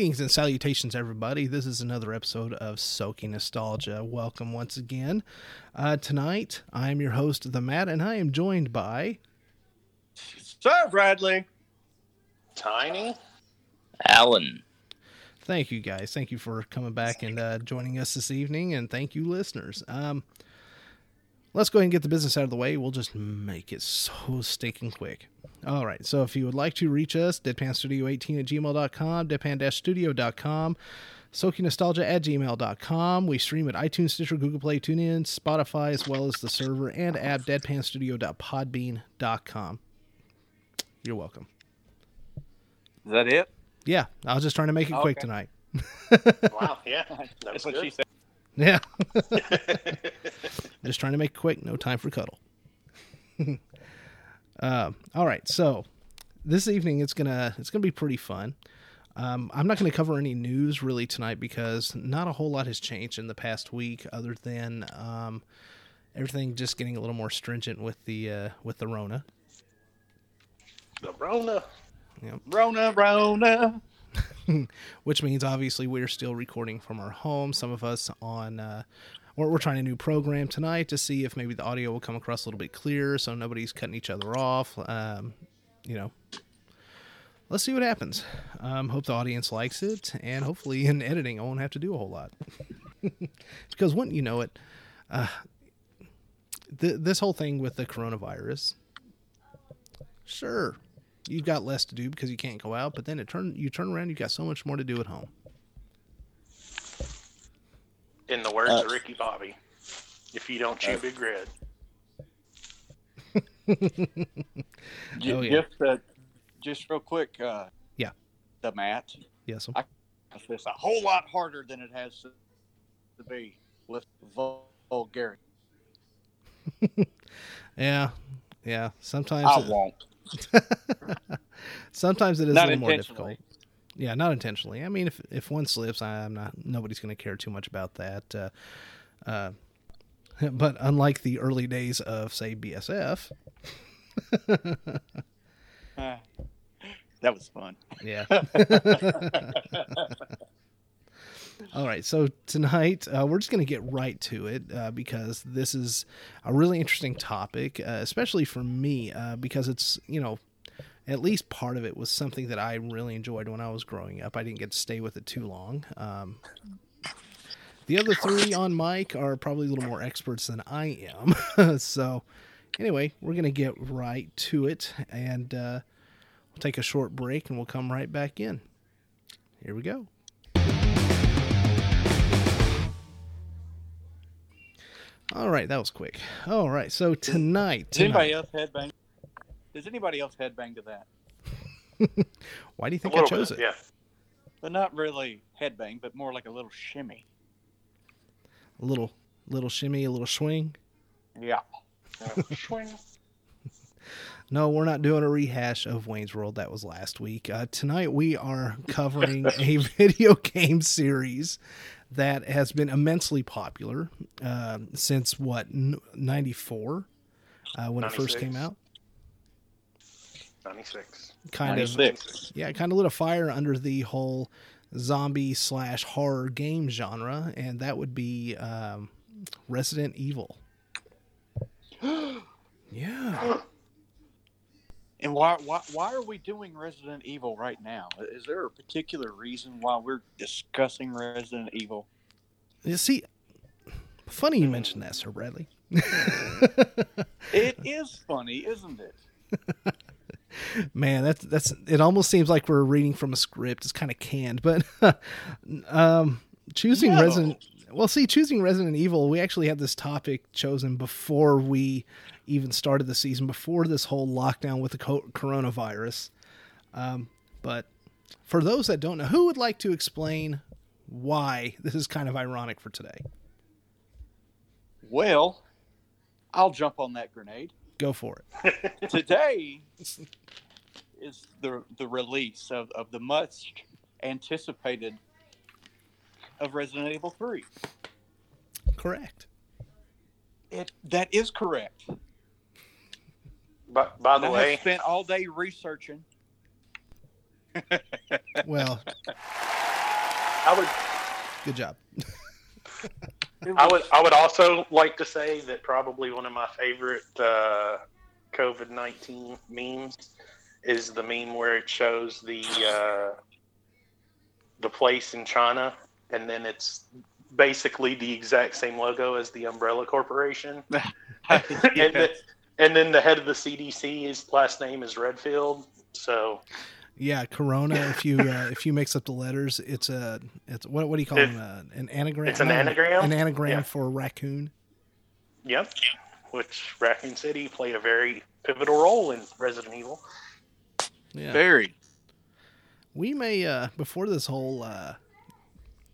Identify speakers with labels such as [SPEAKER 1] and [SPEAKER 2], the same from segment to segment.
[SPEAKER 1] Greetings and salutations, everybody. This is another episode of SOKy Nostalgia. Welcome once again. Uh, tonight, I am your host, The Matt, and I am joined by.
[SPEAKER 2] Sir Bradley.
[SPEAKER 3] Tiny.
[SPEAKER 4] Alan.
[SPEAKER 1] Thank you, guys. Thank you for coming back and uh, joining us this evening, and thank you, listeners. Um, let's go ahead and get the business out of the way. We'll just make it so stinking quick. All right. So if you would like to reach us, deadpanstudio18 at gmail.com, deadpan-studio.com, sokynostalgia at gmail.com. We stream at iTunes, Stitcher, Google Play, TuneIn, Spotify, as well as the server and app deadpanstudio.podbean.com. You're welcome.
[SPEAKER 2] Is that it?
[SPEAKER 1] Yeah, I was just trying to make it quick
[SPEAKER 2] Okay.
[SPEAKER 1] tonight.
[SPEAKER 3] Wow. Yeah. That
[SPEAKER 2] That's what
[SPEAKER 3] good.
[SPEAKER 2] she said.
[SPEAKER 1] Yeah. Just trying to make it quick. No time for cuddle. Uh, all right. So this evening it's gonna it's gonna be pretty fun. Um, I'm not going to cover any news really tonight because not a whole lot has changed in the past week, other than um, everything just getting a little more stringent with the uh, with the Rona.
[SPEAKER 3] The Rona.
[SPEAKER 2] Rona, Rona.
[SPEAKER 1] which means obviously we're still recording from our home. Some of us on, uh, or we're trying a new program tonight to see if maybe the audio will come across a little bit clearer, so nobody's cutting each other off. Um, you know, let's see what happens. Um, hope the audience likes it, and hopefully in editing I won't have to do a whole lot. because wouldn't you know it, uh, th- this whole thing with the coronavirus, sure. You've got less to do because you can't go out, but then it turn you turn around, you've got so much more to do at home.
[SPEAKER 3] In the words
[SPEAKER 4] Uh,
[SPEAKER 3] of Ricky Bobby, if you don't chew
[SPEAKER 4] uh,
[SPEAKER 3] Big Red.
[SPEAKER 1] Oh, yeah.
[SPEAKER 2] Just, uh, just real quick. Uh,
[SPEAKER 1] Yeah.
[SPEAKER 2] The mat.
[SPEAKER 1] Yes.
[SPEAKER 2] I- It's a whole lot harder than it has to, to be with vul- vulgarity.
[SPEAKER 1] Yeah. Yeah. Sometimes
[SPEAKER 2] I
[SPEAKER 1] it-
[SPEAKER 2] won't.
[SPEAKER 1] sometimes it is
[SPEAKER 2] Not
[SPEAKER 1] a little more difficult. Yeah, not intentionally. I mean, if if one slips, I'm not. Nobody's going to care too much about that. Uh, uh, but unlike the early days of, say, BSF,
[SPEAKER 2] Uh, that was fun.
[SPEAKER 1] yeah. All right, so tonight uh, we're just going to get right to it uh, because this is a really interesting topic, uh, especially for me, uh, because it's, you know, at least part of it was something that I really enjoyed when I was growing up. I didn't get to stay with it too long. Um, the other three on mic are probably a little more experts than I am. so, anyway, we're going to get right to it and uh, we'll take a short break and we'll come right back in. Here we go. All right, that was quick. All right, so tonight,
[SPEAKER 2] Does anybody else headbang? Does anybody else headbang to that?
[SPEAKER 1] why do you think I chose
[SPEAKER 3] bit,
[SPEAKER 1] it?
[SPEAKER 3] yeah.
[SPEAKER 2] But not really headbang, but more like a little shimmy.
[SPEAKER 1] A little, little shimmy, a little swing.
[SPEAKER 2] Yeah.
[SPEAKER 3] Uh, swing.
[SPEAKER 1] No, we're not doing a rehash of Wayne's World. That was last week. Uh, tonight we are covering a video game series that has been immensely popular uh, since what '94 uh, when it first came out.
[SPEAKER 3] 96.
[SPEAKER 1] Kind of, yeah, kind of lit a fire under the whole zombie slash horror game genre, and that would be um, Resident Evil. yeah.
[SPEAKER 2] And why, why why are we doing Resident Evil right now? Is there a particular reason why we're discussing Resident Evil?
[SPEAKER 1] You see, funny you mentioned that, Sir Bradley.
[SPEAKER 2] It is funny, isn't it?
[SPEAKER 1] Man, that's that's. It almost seems like we're reading from a script. It's kind of canned, but um, choosing
[SPEAKER 2] No.
[SPEAKER 1] Resident. Well, see, choosing Resident Evil, we actually had this topic chosen before we even started the season, before this whole lockdown with the co- coronavirus. Um, but for those that don't know, who would like to explain why this is kind of ironic for today?
[SPEAKER 2] Well, I'll jump on that grenade.
[SPEAKER 1] Go for it.
[SPEAKER 2] Today is the the release of, of the much anticipated of Resident Evil 3.
[SPEAKER 1] Correct.
[SPEAKER 2] It that is correct.
[SPEAKER 3] But by the
[SPEAKER 2] And I
[SPEAKER 3] way,
[SPEAKER 2] have spent all day researching.
[SPEAKER 1] Well,
[SPEAKER 3] I would
[SPEAKER 1] Good job.
[SPEAKER 3] I would I would also like to say that probably one of my favorite uh, COVID nineteen memes is the meme where it shows the uh, the place in China, and then it's basically the exact same logo as the Umbrella Corporation, and, then, and then the head of the CDC, his last name is Redfield. So
[SPEAKER 1] Yeah, Corona. If you uh, if you mix up the letters, it's a it's what what do you call
[SPEAKER 3] It-
[SPEAKER 1] them? Uh, an anagram.
[SPEAKER 3] it's an
[SPEAKER 1] No,
[SPEAKER 3] anagram?
[SPEAKER 1] An anagram
[SPEAKER 3] Yeah.
[SPEAKER 1] for raccoon.
[SPEAKER 3] Yep. Which Raccoon City played a very pivotal role in Resident Evil.
[SPEAKER 1] Yeah.
[SPEAKER 2] Very.
[SPEAKER 1] we may uh before this whole uh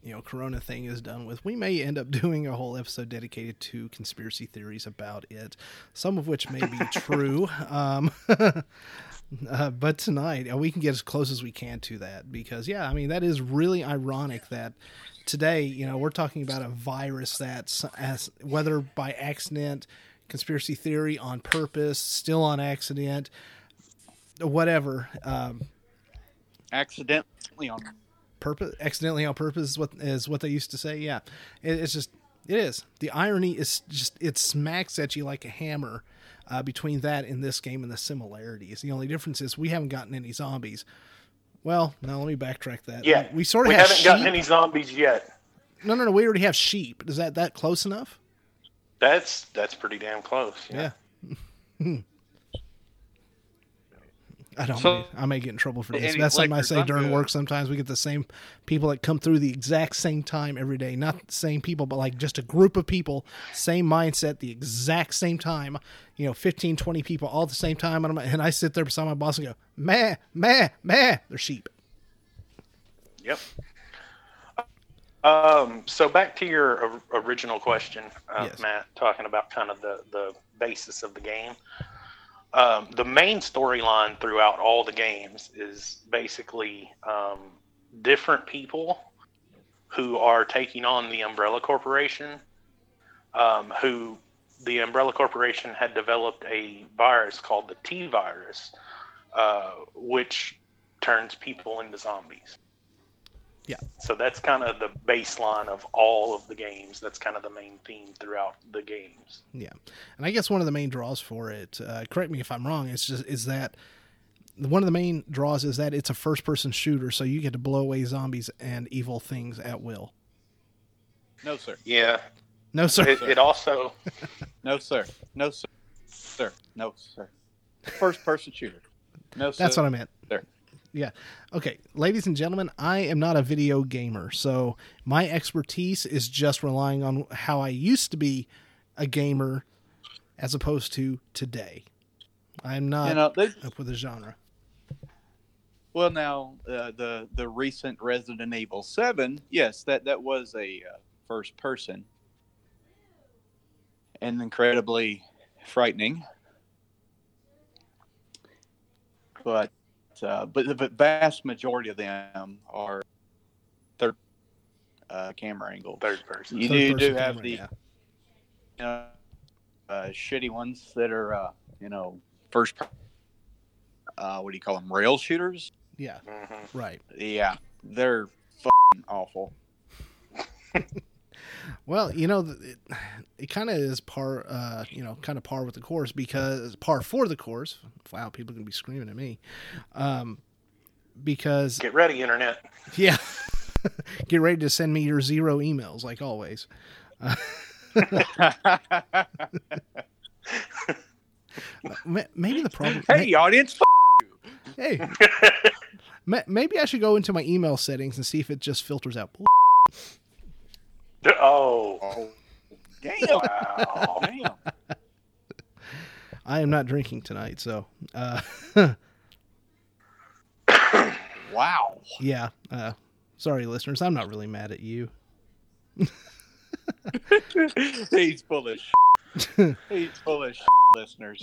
[SPEAKER 1] you know corona thing is done with we may end up doing a whole episode dedicated to conspiracy theories about it some of which may be true um uh, but tonight uh, we can get as close as we can to that because yeah i mean that is really ironic that today you know we're talking about a virus that's as whether by accident conspiracy theory on purpose still on accident whatever um
[SPEAKER 2] Accidentally on.
[SPEAKER 1] purpose accidentally on purpose is what is what they used to say yeah it, it's just it is the irony is just it smacks at you like a hammer uh, between that and this game and the similarities the only difference is we haven't gotten any zombies well now let me backtrack that
[SPEAKER 3] Yeah,
[SPEAKER 1] we sort of
[SPEAKER 3] we
[SPEAKER 1] have
[SPEAKER 3] haven't
[SPEAKER 1] sheep.
[SPEAKER 3] gotten any zombies yet.
[SPEAKER 1] no no no we already have sheep is that that close enough
[SPEAKER 3] That's that's pretty damn close.
[SPEAKER 1] yeah, I don't.
[SPEAKER 2] So-
[SPEAKER 1] I may get in trouble for this. That's something I say during
[SPEAKER 2] good.
[SPEAKER 1] work. Sometimes we get the same people that come through the exact same time every day. Not the same people, but like just a group of people, same mindset, the exact same time. You know, 15, 20 people all at the same time. And, I'm, and I sit there beside my boss and go, meh, meh, meh. They're sheep.
[SPEAKER 3] Yep. Um, so back to your original question, uh,
[SPEAKER 1] Yes.
[SPEAKER 3] Matt, talking about kind of the, the basis of the game. Um, the main storyline throughout all the games is basically um, different people who are taking on the Umbrella Corporation, um, who the Umbrella Corporation had developed a virus called the T virus, uh, which turns people into zombies.
[SPEAKER 1] Yeah.
[SPEAKER 3] So that's kind of the baseline of all of the games. That's kind of the main theme throughout the games.
[SPEAKER 1] Yeah, and I guess one of the main draws for it. Uh, correct me if I'm wrong. It's just is that one of the main draws is that it's a first person shooter, so you get to blow away zombies and evil things at will.
[SPEAKER 2] No, sir.
[SPEAKER 3] Yeah.
[SPEAKER 1] No, sir.
[SPEAKER 3] It, it also
[SPEAKER 2] No, sir. No, sir. Sir. No, sir. First person shooter. No, sir.
[SPEAKER 1] That's what I meant.
[SPEAKER 2] There.
[SPEAKER 1] Yeah. Okay, ladies and gentlemen, I am not a video gamer, so my expertise is just relying on how I used to be a gamer as opposed to today. I'm not
[SPEAKER 2] You know, they,
[SPEAKER 1] up with the genre.
[SPEAKER 2] well, now uh, the the recent Resident Evil Seven, yes, that that was a uh, first person, and incredibly frightening. But uh, but the vast majority of them are third uh, camera angle.
[SPEAKER 3] third person.
[SPEAKER 2] You
[SPEAKER 1] Third
[SPEAKER 2] do,
[SPEAKER 1] person
[SPEAKER 2] do have
[SPEAKER 1] camera,
[SPEAKER 2] the
[SPEAKER 1] yeah.
[SPEAKER 2] you know, uh, shitty ones that are, uh, you know, first, uh, what do you call them? Rail shooters?
[SPEAKER 1] Yeah,
[SPEAKER 3] hmm
[SPEAKER 1] right.
[SPEAKER 2] Yeah, they're fucking awful.
[SPEAKER 1] Well, you know, it, it kind of is par, uh, you know, kind of par with the course because par for the course. Wow, people are gonna be screaming at me, um, because
[SPEAKER 3] Get ready, internet.
[SPEAKER 1] yeah, get ready to send me your zero emails like always. Ma- Maybe the problem.
[SPEAKER 2] hey, audience.
[SPEAKER 1] hey, ma- maybe I should go into my email settings and see if it just filters out.
[SPEAKER 3] Oh,
[SPEAKER 2] Oh, damn.
[SPEAKER 3] wow.
[SPEAKER 2] damn.
[SPEAKER 1] I am not drinking tonight, so uh,
[SPEAKER 2] Wow.
[SPEAKER 1] yeah. Uh, sorry, listeners. I'm not really mad at you.
[SPEAKER 2] He's full of shit. He's full of shit, listeners.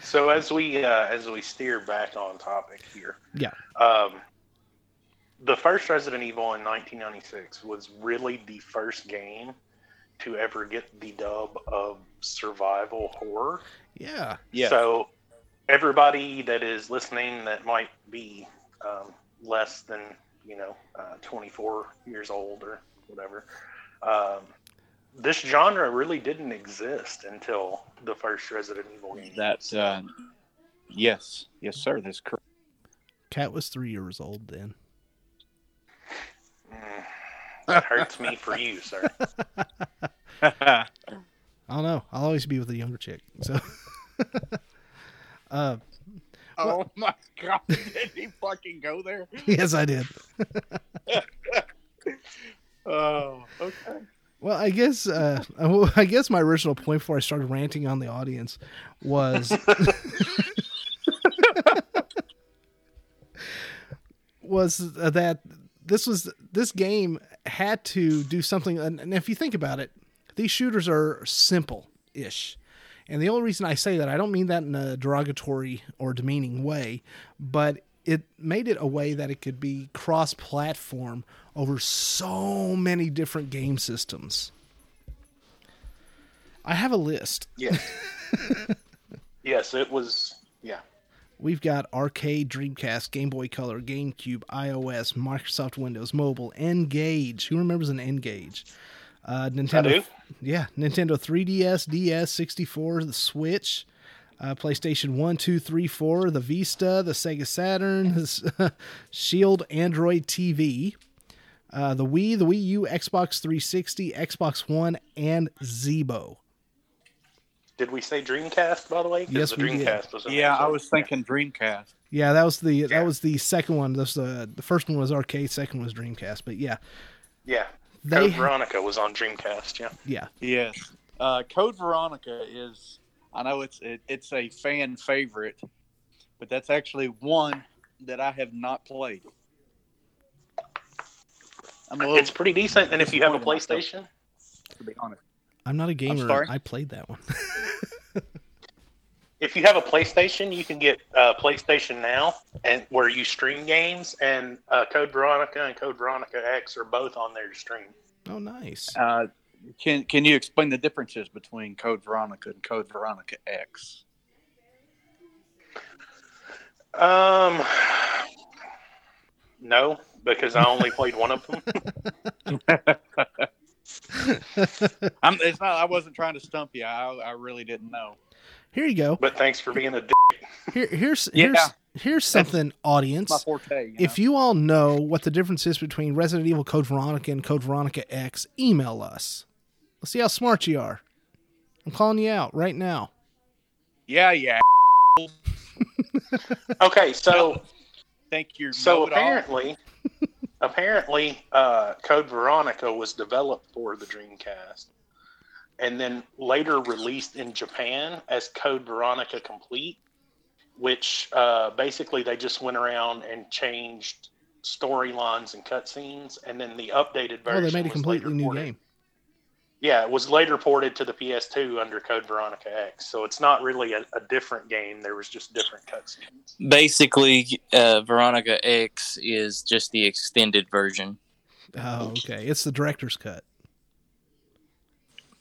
[SPEAKER 3] So as we uh, as we steer back on topic here,
[SPEAKER 1] Yeah.
[SPEAKER 3] um, the first Resident Evil in 1996 was really the first game to ever get the dub of survival horror.
[SPEAKER 1] Yeah.
[SPEAKER 2] Yeah.
[SPEAKER 3] So everybody that is listening that might be um, less than you know uh, 24 years old or whatever. Um, this genre really didn't exist until the first Resident Evil game.
[SPEAKER 2] That's uh, yes, yes, sir. That's correct.
[SPEAKER 1] Cat was three years old then.
[SPEAKER 3] Mm, that hurts me for you, sir.
[SPEAKER 1] I don't know. I'll always be with a younger chick. So, uh,
[SPEAKER 2] oh my god! Did he fucking go there?
[SPEAKER 1] yes, I did.
[SPEAKER 2] Oh, okay.
[SPEAKER 1] Well, I guess uh, I guess my original point before I started ranting on the audience was was that this was this game had to do something. And if you think about it, these shooters are simple ish. And the only reason I say that, I don't mean that in a derogatory or demeaning way, but it made it a way that it could be cross platform over so many different game systems. I have a list.
[SPEAKER 3] Yes. yes, it was. Yeah.
[SPEAKER 1] We've got arcade, Dreamcast, Game Boy Color, GameCube, iOS, Microsoft Windows Mobile, N-Gage. Who remembers an N-Gage? Uh, Nintendo. Yeah, Nintendo 3DS, DS, 64, the Switch, uh, PlayStation 1, 2, 3, 4, the Vita, the Sega Saturn, the Shield Android TV, uh, the Wii, the Wii U, Xbox 360, Xbox One, and Zeebo.
[SPEAKER 3] Did we say Dreamcast by the way?
[SPEAKER 1] Yes,
[SPEAKER 3] the
[SPEAKER 1] we
[SPEAKER 3] Dreamcast
[SPEAKER 1] did.
[SPEAKER 3] was
[SPEAKER 2] Yeah, I was thinking Dreamcast.
[SPEAKER 1] Yeah, that was the
[SPEAKER 3] Yeah.
[SPEAKER 1] that was the second one. That's the the first one was arcade, second was Dreamcast. But yeah,
[SPEAKER 3] Yeah.
[SPEAKER 1] they
[SPEAKER 3] Code Veronica was on Dreamcast. Yeah.
[SPEAKER 1] yeah
[SPEAKER 2] Yes. Uh, Code Veronica is, I know it's it, it's a fan favorite, but that's actually one that I have not played. I'm a little,
[SPEAKER 3] It's pretty decent, and if you have a
[SPEAKER 2] disappointed myself,
[SPEAKER 3] PlayStation,
[SPEAKER 2] to be honest.
[SPEAKER 1] I'm not a gamer.
[SPEAKER 2] sorry?
[SPEAKER 1] I played that one.
[SPEAKER 3] if you have a PlayStation, you can get uh, PlayStation Now, and where you stream games, and uh, Code Veronica and Code Veronica X are both on there to stream.
[SPEAKER 1] oh, nice.
[SPEAKER 2] Uh, can can you explain the differences between Code Veronica and Code Veronica X?
[SPEAKER 3] Um, no, because I only played one of them.
[SPEAKER 2] I'm, it's not. I wasn't trying to stump you. I, I really didn't know.
[SPEAKER 1] Here you go.
[SPEAKER 3] But thanks for being a. D-
[SPEAKER 1] Here here's
[SPEAKER 2] Yeah.
[SPEAKER 1] here's here's something, audience.
[SPEAKER 2] My forte. You
[SPEAKER 1] If
[SPEAKER 2] know?
[SPEAKER 1] you all know what the difference is between Resident Evil Code Veronica and Code Veronica X, email us. Let's see how smart you are. I'm calling you out right now.
[SPEAKER 2] yeah, yeah.
[SPEAKER 3] okay, so
[SPEAKER 2] thank you're
[SPEAKER 3] so
[SPEAKER 2] know-it-all?
[SPEAKER 3] apparently, apparently, uh, Code Veronica was developed for the Dreamcast, and then later released in Japan as Code Veronica Complete, which uh, basically they just went around and changed storylines and cutscenes, and then the updated version.
[SPEAKER 1] Oh, they made a completely new game.
[SPEAKER 3] Yeah, it was later ported to the PS2 under Code Veronica X, so it's not really a, a different game. There was just different cutscenes.
[SPEAKER 4] Basically, uh, Veronica X is just the extended version,
[SPEAKER 1] Oh, okay. It's the director's cut.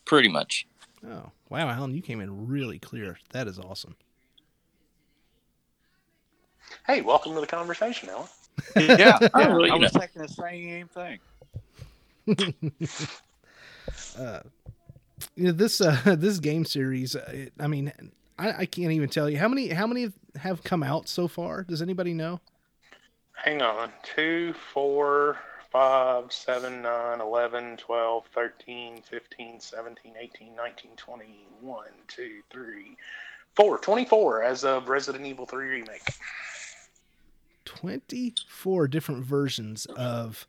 [SPEAKER 4] pretty much.
[SPEAKER 1] Oh, wow, Alan, you came in really clear. That is awesome.
[SPEAKER 3] Hey, welcome to the conversation, Alan.
[SPEAKER 2] Yeah, yeah,
[SPEAKER 4] well, you
[SPEAKER 2] I was
[SPEAKER 4] know.
[SPEAKER 2] thinking the same thing.
[SPEAKER 1] uh, you know, this uh, this game series. uh, It, I mean, I, I can't even tell you how many how many have come out so far. Does anybody know?
[SPEAKER 3] Hang on. 2, 4, 5, 7, 9, 11, 12, 13, 15, 17, 18, 19, 20, 1, 2, 3, 4. 24 as of Resident Evil 3 Remake.
[SPEAKER 1] Twenty four different versions of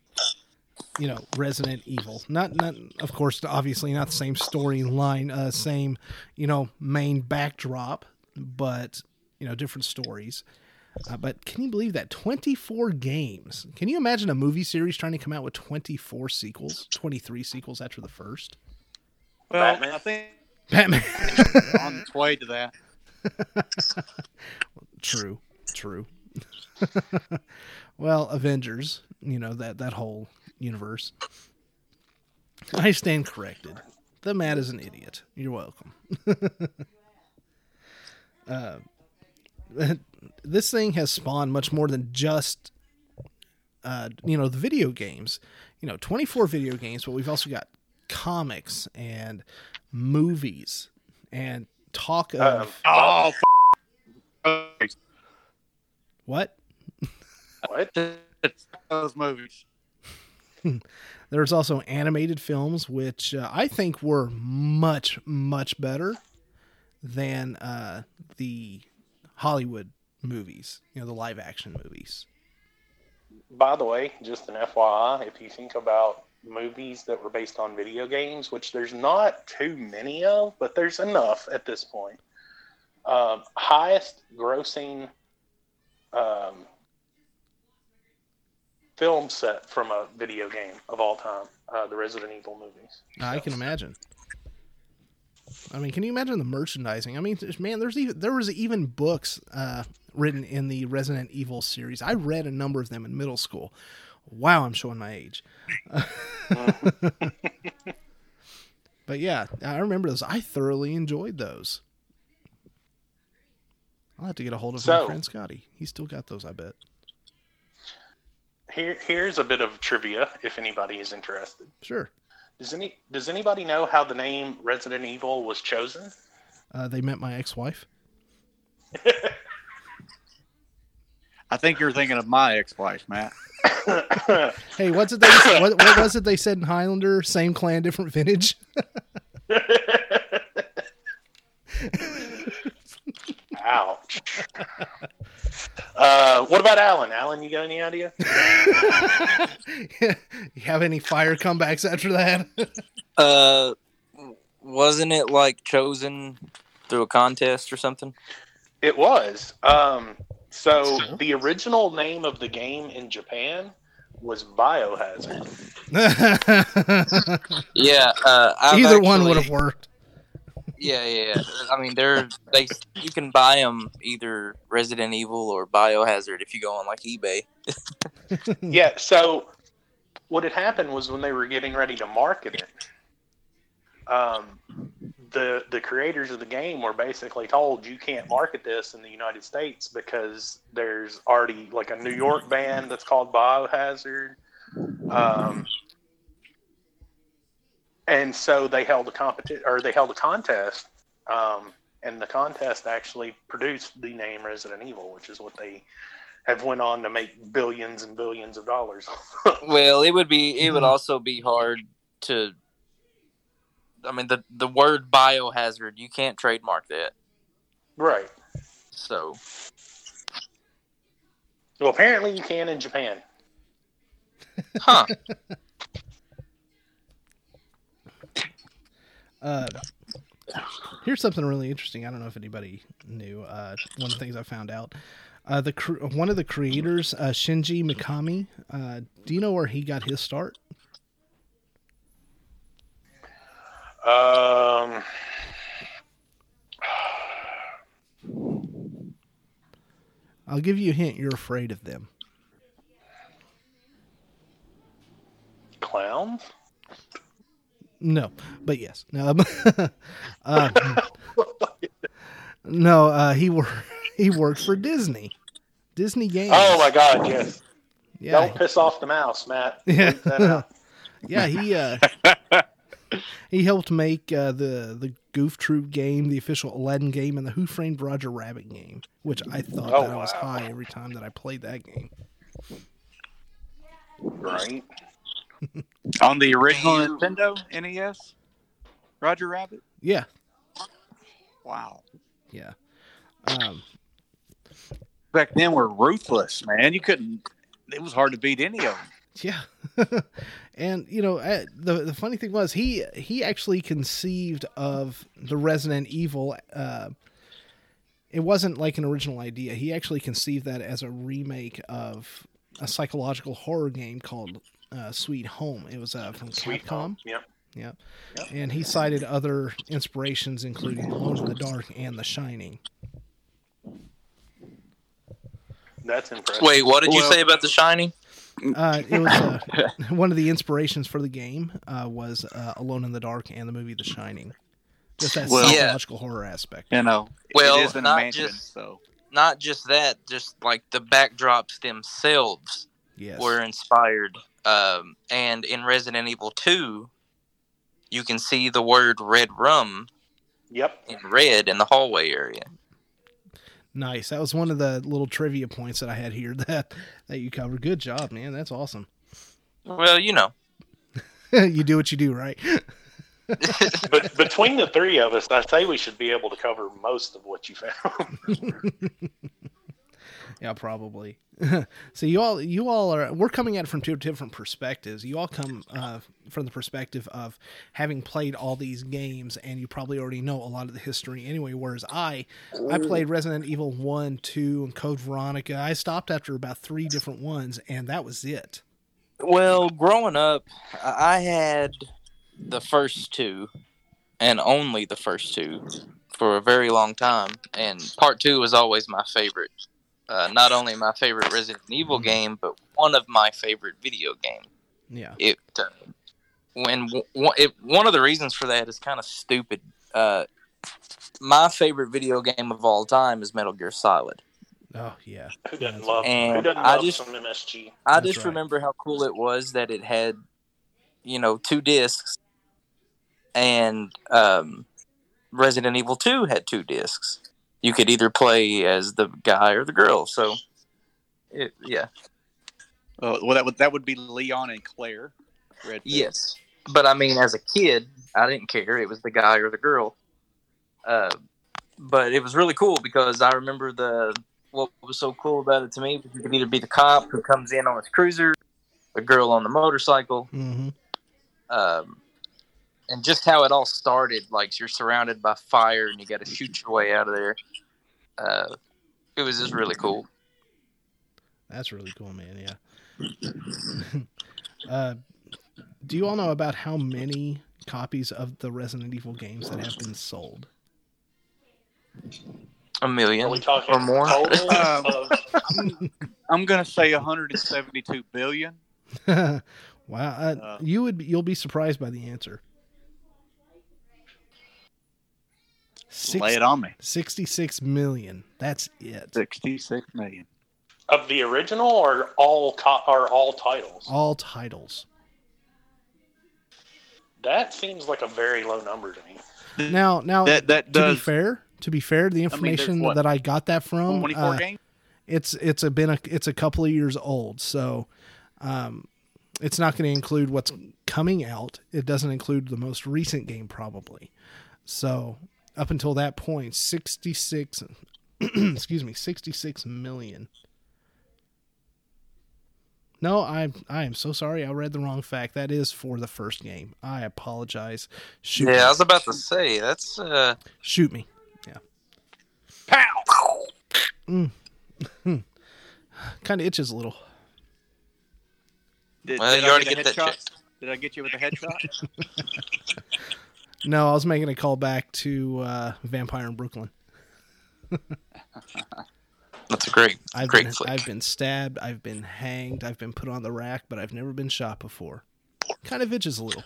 [SPEAKER 1] you know Resident Evil. Not not of course obviously not the same storyline, uh, same you know main backdrop, but you know different stories. Uh, but can you believe that 24 games? Can you imagine a movie series trying to come out with 24 sequels, 23 sequels after the first?
[SPEAKER 2] Well,
[SPEAKER 3] Batman.
[SPEAKER 2] I think
[SPEAKER 1] Batman.
[SPEAKER 2] on its way to that.
[SPEAKER 1] true, true. well, Avengers, you know that that whole universe. I stand corrected. The Matt is an idiot. You're welcome. uh, this thing has spawned much more than just uh, you know, the video games. You know, 24 video games, but we've also got comics and movies and talk of
[SPEAKER 3] Um,
[SPEAKER 2] Oh, f-
[SPEAKER 1] what?
[SPEAKER 3] what?
[SPEAKER 2] those movies.
[SPEAKER 1] There's also animated films, which uh, I think were much, much better than uh, the Hollywood movies, you know, the live action movies.
[SPEAKER 3] By the way, just an FYI, if you think about movies that were based on video games, which there's not too many of, but there's enough at this point. Um, highest grossing um, film set from a video game of all time, uh, the Resident Evil movies.
[SPEAKER 1] I can imagine. I mean, can you imagine the merchandising? I mean, man, there's even there was even books uh, written in the Resident Evil series. I read a number of them in middle school. Wow, I'm showing my age. but yeah, I remember those. I thoroughly enjoyed those. I'll have to get a hold of my friend Scotty. He's still got those, I bet.
[SPEAKER 3] Here, here's a bit of trivia if anybody is interested.
[SPEAKER 1] Sure.
[SPEAKER 3] Does any Does anybody know how the name Resident Evil was chosen?
[SPEAKER 1] Uh, they met my ex-wife.
[SPEAKER 2] I think you're thinking of my ex-wife, Matt.
[SPEAKER 1] Hey, what's it they what, what was it they said in Highlander? Same clan, different vintage.
[SPEAKER 3] Ouch. Uh, what about Alan? Alan, you got any idea?
[SPEAKER 1] you have any fire comebacks after that?
[SPEAKER 4] Uh, wasn't it like chosen through a contest or something?
[SPEAKER 3] It was. Um, so
[SPEAKER 1] Cool.
[SPEAKER 3] the original name of the game in Japan was Biohazard.
[SPEAKER 4] Yeah. Uh, I've
[SPEAKER 1] Either one would have worked.
[SPEAKER 4] Yeah, yeah. yeah. I mean, they're they. You can buy them either Resident Evil or Biohazard if you go on like eBay.
[SPEAKER 3] Yeah. So what had happened was when they were getting ready to market it, um, the the creators of the game were basically told you can't market this in the United States because there's already like a New York band that's called Biohazard. Um, and so they held a competition or they held a contest um, and the contest actually produced the name resident evil which is what they have went on to make billions and billions of dollars
[SPEAKER 4] Well, it would be. It would
[SPEAKER 1] Mhm.
[SPEAKER 4] also be hard to. I mean, the the word biohazard you can't trademark that.
[SPEAKER 3] right
[SPEAKER 4] So
[SPEAKER 3] well apparently you can in japan
[SPEAKER 4] huh?
[SPEAKER 1] Uh, here's something really interesting. I don't know if anybody knew. Uh, one of the things I found out. Uh, the cr- one of the creators, uh, Shinji Mikami. Uh, do you know where he got his start?
[SPEAKER 3] um
[SPEAKER 1] I'll give you a hint. You're afraid of them.
[SPEAKER 3] clowns
[SPEAKER 1] No, but yes. No, um, no. Uh, he worked. He worked for Disney. Disney Games.
[SPEAKER 3] oh my god yes
[SPEAKER 1] yeah,
[SPEAKER 3] don't piss off the mouse matt
[SPEAKER 1] Yeah.
[SPEAKER 3] Bleep that out.
[SPEAKER 1] yeah. He uh, he helped make uh, the the Goof Troop game, the official Aladdin game, and the Who Framed Roger Rabbit game, which I thought
[SPEAKER 3] Oh,
[SPEAKER 1] that I was high every time that I played that game.
[SPEAKER 3] right
[SPEAKER 2] On the original Nintendo NES, Roger Rabbit.
[SPEAKER 1] Yeah,
[SPEAKER 2] Wow.
[SPEAKER 1] yeah. Um,
[SPEAKER 2] Back then, we're ruthless, man. You couldn't. It was hard to beat any of them.
[SPEAKER 1] Yeah, and you know uh, the the funny thing was he he actually conceived of the Resident Evil. Uh, it wasn't like an original idea. He actually conceived that as a remake of a psychological horror game called uh, Sweet Home. It was uh, from
[SPEAKER 3] sweet
[SPEAKER 1] Capcom.
[SPEAKER 3] home yep
[SPEAKER 1] Yeah,
[SPEAKER 3] Yep.
[SPEAKER 1] and he cited other inspirations, including Alone in the Dark and The Shining.
[SPEAKER 3] that's impressive
[SPEAKER 4] Wait, what did you
[SPEAKER 2] Well-
[SPEAKER 4] say about The Shining?
[SPEAKER 1] Uh, it was uh, one of the inspirations for the game uh, was uh, Alone in the Dark and the movie The Shining. Just that
[SPEAKER 2] Well-
[SPEAKER 4] Yeah.
[SPEAKER 1] psychological horror aspect.
[SPEAKER 2] You know,
[SPEAKER 4] Well,
[SPEAKER 2] it is in
[SPEAKER 4] not
[SPEAKER 2] mansion,
[SPEAKER 4] just-
[SPEAKER 2] so
[SPEAKER 4] Not just that, just like the backdrops themselves
[SPEAKER 1] Yes.
[SPEAKER 4] were inspired. Um, and in Resident Evil 2, you can see the word red rum
[SPEAKER 3] Yep.
[SPEAKER 4] in red in the hallway area.
[SPEAKER 1] Nice. That was one of the little trivia points that I had here that that you covered. Good job, man. That's awesome.
[SPEAKER 4] Well, you know.
[SPEAKER 1] you do what you do, right?
[SPEAKER 3] But between the three of us, I say we should be able to cover most of what you found.
[SPEAKER 1] Yeah, probably. so you all, you all are. We're coming at it from two different perspectives. You all come uh, from the perspective of having played all these games, and you probably already know a lot of the history anyway. Whereas I, I played Resident Evil One, Two, and Code Veronica. I stopped after about three different ones, and that was it.
[SPEAKER 4] Well, growing up, I I had the first two, and only the first two, for a very long time. And part two was always my favorite. Uh, not only my favorite Resident Evil game, but one of my favorite video games.
[SPEAKER 1] Yeah.
[SPEAKER 4] It uh, when w- w- it, one of the reasons for that is kind of stupid. Uh, my favorite video game of all time is Metal Gear Solid.
[SPEAKER 1] Oh yeah.
[SPEAKER 3] Who doesn't
[SPEAKER 1] Yes.
[SPEAKER 3] love? Who doesn't
[SPEAKER 4] I
[SPEAKER 3] love
[SPEAKER 4] just-
[SPEAKER 3] some MSG?
[SPEAKER 4] I
[SPEAKER 1] That's
[SPEAKER 4] just
[SPEAKER 1] right.
[SPEAKER 4] remember how cool it was that it had, you know, two discs, and um, Resident Evil Two had two discs. You could either play as the guy or the girl. So, it, yeah,
[SPEAKER 2] Uh, well, that would that would be Leon and Claire. Redfield.
[SPEAKER 4] yes. But I mean, as a kid, I didn't care. It was the guy or the girl. Uh, but it was really cool because I remember the what was so cool about it to me was you could either be the cop who comes in on his cruiser, the girl on the motorcycle,
[SPEAKER 1] Mm-hmm.
[SPEAKER 4] um, and just how it all started. Like you're surrounded by fire and you got to shoot your way out of there. Uh, it was just really cool.
[SPEAKER 1] That's really cool, man. Yeah. uh, do you all know about how many copies of the Resident Evil games that have been sold?
[SPEAKER 4] A million
[SPEAKER 3] Are we talking
[SPEAKER 4] or more.
[SPEAKER 3] total
[SPEAKER 2] Um,
[SPEAKER 3] of-
[SPEAKER 2] I'm gonna say 172 billion.
[SPEAKER 1] wow, uh,
[SPEAKER 2] Uh.
[SPEAKER 1] you would be, you'll be surprised by the answer. Six,
[SPEAKER 2] Lay it on me.
[SPEAKER 1] 66 million. That's it.
[SPEAKER 2] 66 million.
[SPEAKER 3] of the original or all co- or all titles?
[SPEAKER 1] All titles.
[SPEAKER 3] That seems like a very low number to me.
[SPEAKER 1] Now, now
[SPEAKER 2] That that
[SPEAKER 1] to
[SPEAKER 2] does
[SPEAKER 1] be fair, to be fair, the
[SPEAKER 2] there's
[SPEAKER 1] information
[SPEAKER 2] what,
[SPEAKER 1] that I got that from
[SPEAKER 2] 24
[SPEAKER 1] uh,
[SPEAKER 2] games.
[SPEAKER 1] it's it's a been a it's a couple of years old so um it's not going to include what's coming out it doesn't include the most recent game probably so up until that point 66 excuse me 66 million no i i am so sorry i read the wrong fact that is for the first game i apologize shoot
[SPEAKER 4] Yeah, I was about to say that's uh,
[SPEAKER 1] shoot me Yeah.
[SPEAKER 2] Pow!
[SPEAKER 1] kind of itches a little
[SPEAKER 2] Did,
[SPEAKER 4] well,
[SPEAKER 2] did
[SPEAKER 4] you
[SPEAKER 2] I
[SPEAKER 4] already
[SPEAKER 2] get
[SPEAKER 4] get that
[SPEAKER 2] headshot?
[SPEAKER 4] checked.
[SPEAKER 2] Did I get you with a headshot?
[SPEAKER 1] no i was making a call back to uh vampire in brooklyn
[SPEAKER 4] That's a great,
[SPEAKER 1] I've
[SPEAKER 4] great
[SPEAKER 1] been,
[SPEAKER 4] flick.
[SPEAKER 1] I've been stabbed, I've been hanged, I've been put on the rack, but I've never been shot before. Kind of itches a little.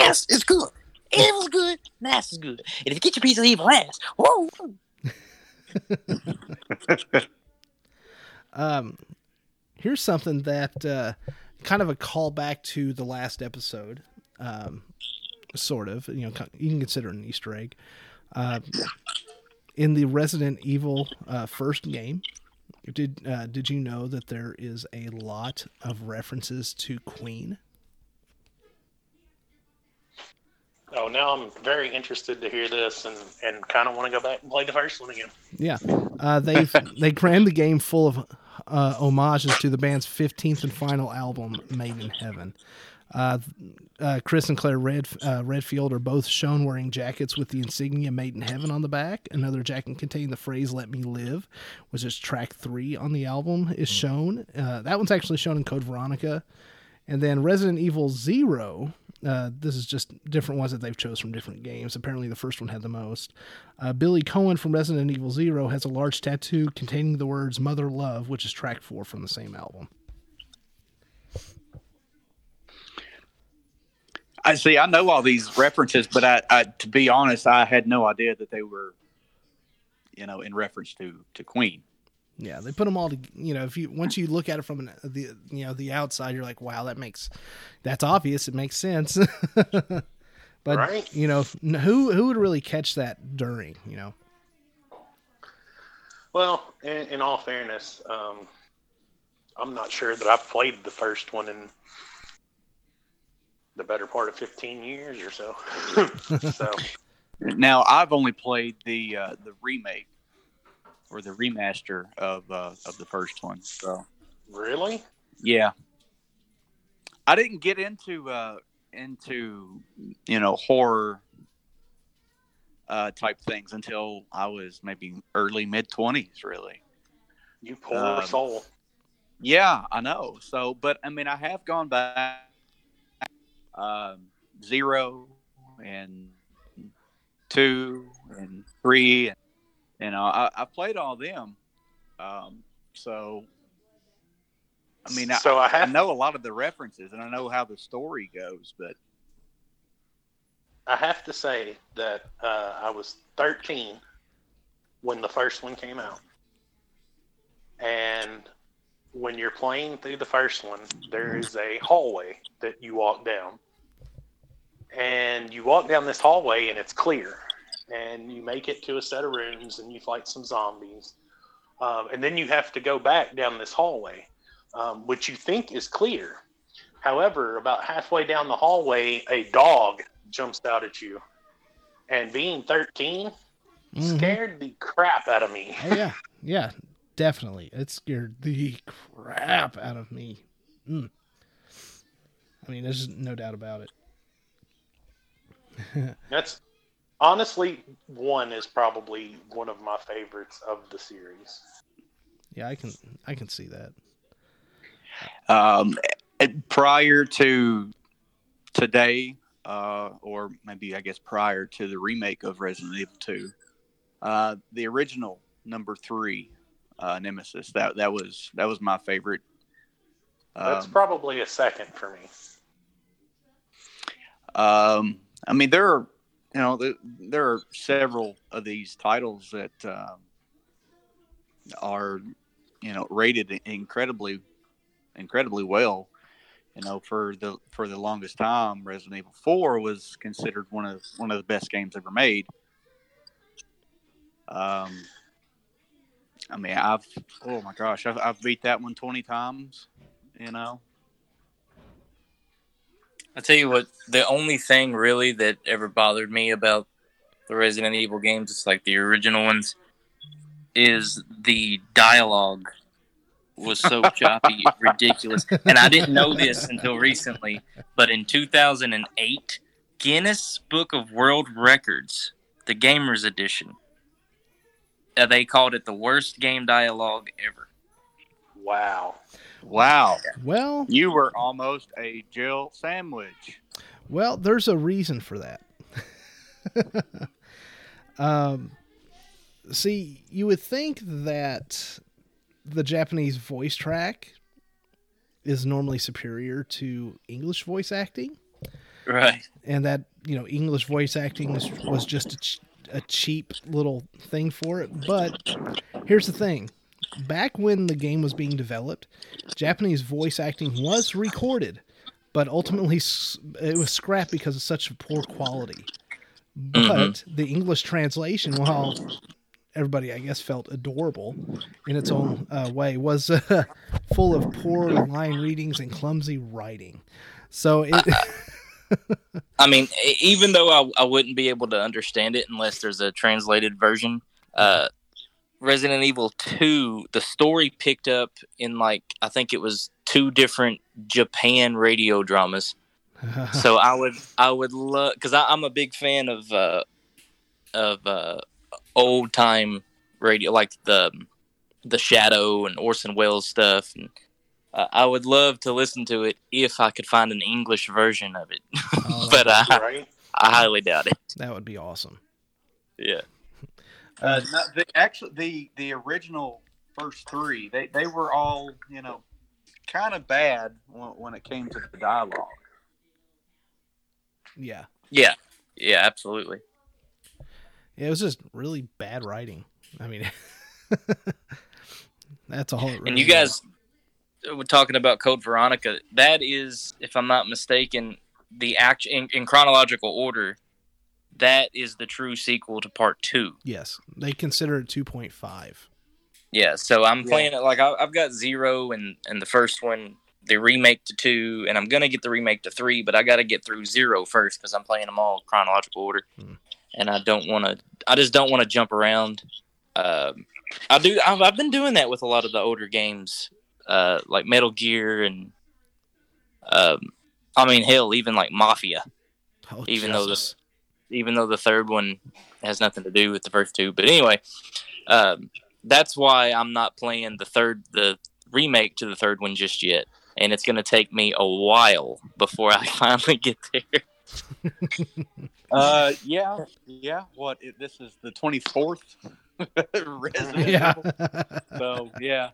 [SPEAKER 5] ass is good. Evil's good. Ass is good. And if you get your piece of evil ass, whoa.
[SPEAKER 1] Um, here's something that uh, kind of a callback to the last episode, um, sort of. You know, you can consider it an Easter egg. Uh, in the Resident Evil uh, first game, did uh, did you know that there is a lot of references to Queen?
[SPEAKER 3] Oh, now I'm very interested to hear this and, and kind of want to go back and play the first one again.
[SPEAKER 1] Yeah, uh, they they crammed the game full of uh, homages to the band's 15th and final album, Made in Heaven. Uh, uh, Chris and Claire Red, uh, Redfield are both shown wearing jackets with the insignia "Made in Heaven" on the back. Another jacket containing the phrase "Let Me Live," which is track three on the album, is shown. Uh, that one's actually shown in Code Veronica. And then Resident Evil Zero. Uh, this is just different ones that they've chose from different games. Apparently, the first one had the most. Uh, Billy Coen from Resident Evil Zero has a large tattoo containing the words "Mother Love," which is track four from the same album.
[SPEAKER 2] I see. I know all these references, but I, I, to be honest, I had no idea that they were, you know, in reference to to Queen.
[SPEAKER 1] Yeah, they put them all to you know if you once you look at it from an, the you know the outside, you're like, wow, that makes that's obvious. It makes sense. but
[SPEAKER 3] Right.
[SPEAKER 1] you know who who would really catch that during you know
[SPEAKER 3] Well, in, in all fairness, um, I'm not sure that I've played the first one in the better part of 15 years or so. so,
[SPEAKER 2] Now I've only played the uh, the remake or the remaster of uh, of the first one. So
[SPEAKER 3] really?
[SPEAKER 2] yeah, I didn't get into uh, into you know horror uh, type things until I was maybe early mid twenties. Really,
[SPEAKER 3] You poor
[SPEAKER 2] Um,
[SPEAKER 3] soul.
[SPEAKER 2] yeah, I know. So, but I mean, I have gone back um, zero and two and three, and you know, I, I played all them. Um, so, I mean, I,
[SPEAKER 3] so I
[SPEAKER 2] I
[SPEAKER 3] have
[SPEAKER 2] know a lot of the references, and I know how the story goes, but
[SPEAKER 3] I have to say that uh, I was 13 when the first one came out. And when you're playing through the first one, there is a hallway that you walk down. And you walk down this hallway and it's clear. And you make it to a set of rooms and you fight some zombies. Um, and then you have to go back down this hallway, um, which you think is clear. However, about halfway down the hallway, a dog jumps out at you. And being 13
[SPEAKER 1] Mhm.
[SPEAKER 3] scared the crap out of me.
[SPEAKER 1] oh yeah yeah definitely it scared the crap out of me mm. i mean there's no doubt about it
[SPEAKER 3] That's honestly one is probably one of my favorites of the series.
[SPEAKER 1] yeah i can i can see that
[SPEAKER 2] um, prior to today, uh, or maybe I guess prior to the remake of Resident Evil Two, uh, the original number three uh, Nemesis that that was that was my favorite.
[SPEAKER 3] That's
[SPEAKER 2] Um,
[SPEAKER 3] probably a second for me.
[SPEAKER 2] Um, I mean, there are, you know, there, there are several of these titles that um, are, you know, rated incredibly, incredibly well. You know, for the for the longest time, Resident Evil Four was considered one of one of the best games ever made. Um, I mean, I've oh my gosh, I've, I've beat that one twenty times. You know,
[SPEAKER 4] I tell you what, the only thing really that ever bothered me about the Resident Evil games, it's like the original ones, is the dialogue was so choppy, ridiculous. And I didn't know this until recently, but in 2008, Guinness Book of World Records, the Gamers Edition, uh, they called it the worst game dialogue ever.
[SPEAKER 3] Wow.
[SPEAKER 2] wow.
[SPEAKER 1] well
[SPEAKER 2] You were almost a Jill sandwich.
[SPEAKER 1] Well, there's a reason for that. um, see, you would think that the Japanese voice track is normally superior to English voice acting,
[SPEAKER 4] Right.
[SPEAKER 1] and that you know English voice acting is, was just a, ch- a cheap little thing for it. But here's the thing: back when the game was being developed, Japanese voice acting was recorded, but ultimately it was scrapped because of such poor quality. But the English translation, while everybody I guess felt adorable in its own uh, way, was uh, full of poor line readings and clumsy writing. So it.
[SPEAKER 4] I mean, even though I, I wouldn't be able to understand it unless there's a translated version, uh, Resident Evil 2, the story picked up in like, I think it was two different Japan radio dramas. So I would, I would love, because I'm a big fan of, uh, of, uh, old time radio, like the, the Shadow and Orson Welles stuff. And uh, I would love to listen to it if I could find an English version of it.
[SPEAKER 1] Oh,
[SPEAKER 4] but uh,
[SPEAKER 3] Right?
[SPEAKER 4] I highly doubt it.
[SPEAKER 1] that would be awesome.
[SPEAKER 4] Yeah.
[SPEAKER 2] Uh, no, the, actually, the the original first three, they, they were all you know kind of bad when, when it came to the dialogue.
[SPEAKER 1] Yeah.
[SPEAKER 4] Yeah. Yeah, absolutely.
[SPEAKER 1] Yeah, it was just really bad writing. I mean, That's a all. It
[SPEAKER 4] and you guys were talking about Code Veronica. That is, if I'm not mistaken, the act in, in chronological order. That is the true sequel to Part Two.
[SPEAKER 1] Yes, they consider it two point five.
[SPEAKER 4] Yeah, so I'm
[SPEAKER 3] Yeah.
[SPEAKER 4] playing it like I, I've got zero and and the first one, the remake to two, and I'm gonna get the remake to three, but I got to get through zero first because I'm playing them all chronological order,
[SPEAKER 1] Hmm.
[SPEAKER 4] and I don't want to. I just don't want to jump around. Um, I do. I've, I've been doing that with a lot of the older games, uh, like Metal Gear and, um, I mean, hell, even like Mafia.
[SPEAKER 1] Oh,
[SPEAKER 4] Even though
[SPEAKER 1] Jesus.
[SPEAKER 4] even though the third one has nothing to do with the first two. But anyway, um, that's why I'm not playing the third, the remake to the third one just yet, and it's going to take me a while before I finally get there.
[SPEAKER 2] Uh, yeah, yeah. What? It, this is the twenty fourth Resident
[SPEAKER 1] yeah.
[SPEAKER 2] Evil. So yeah,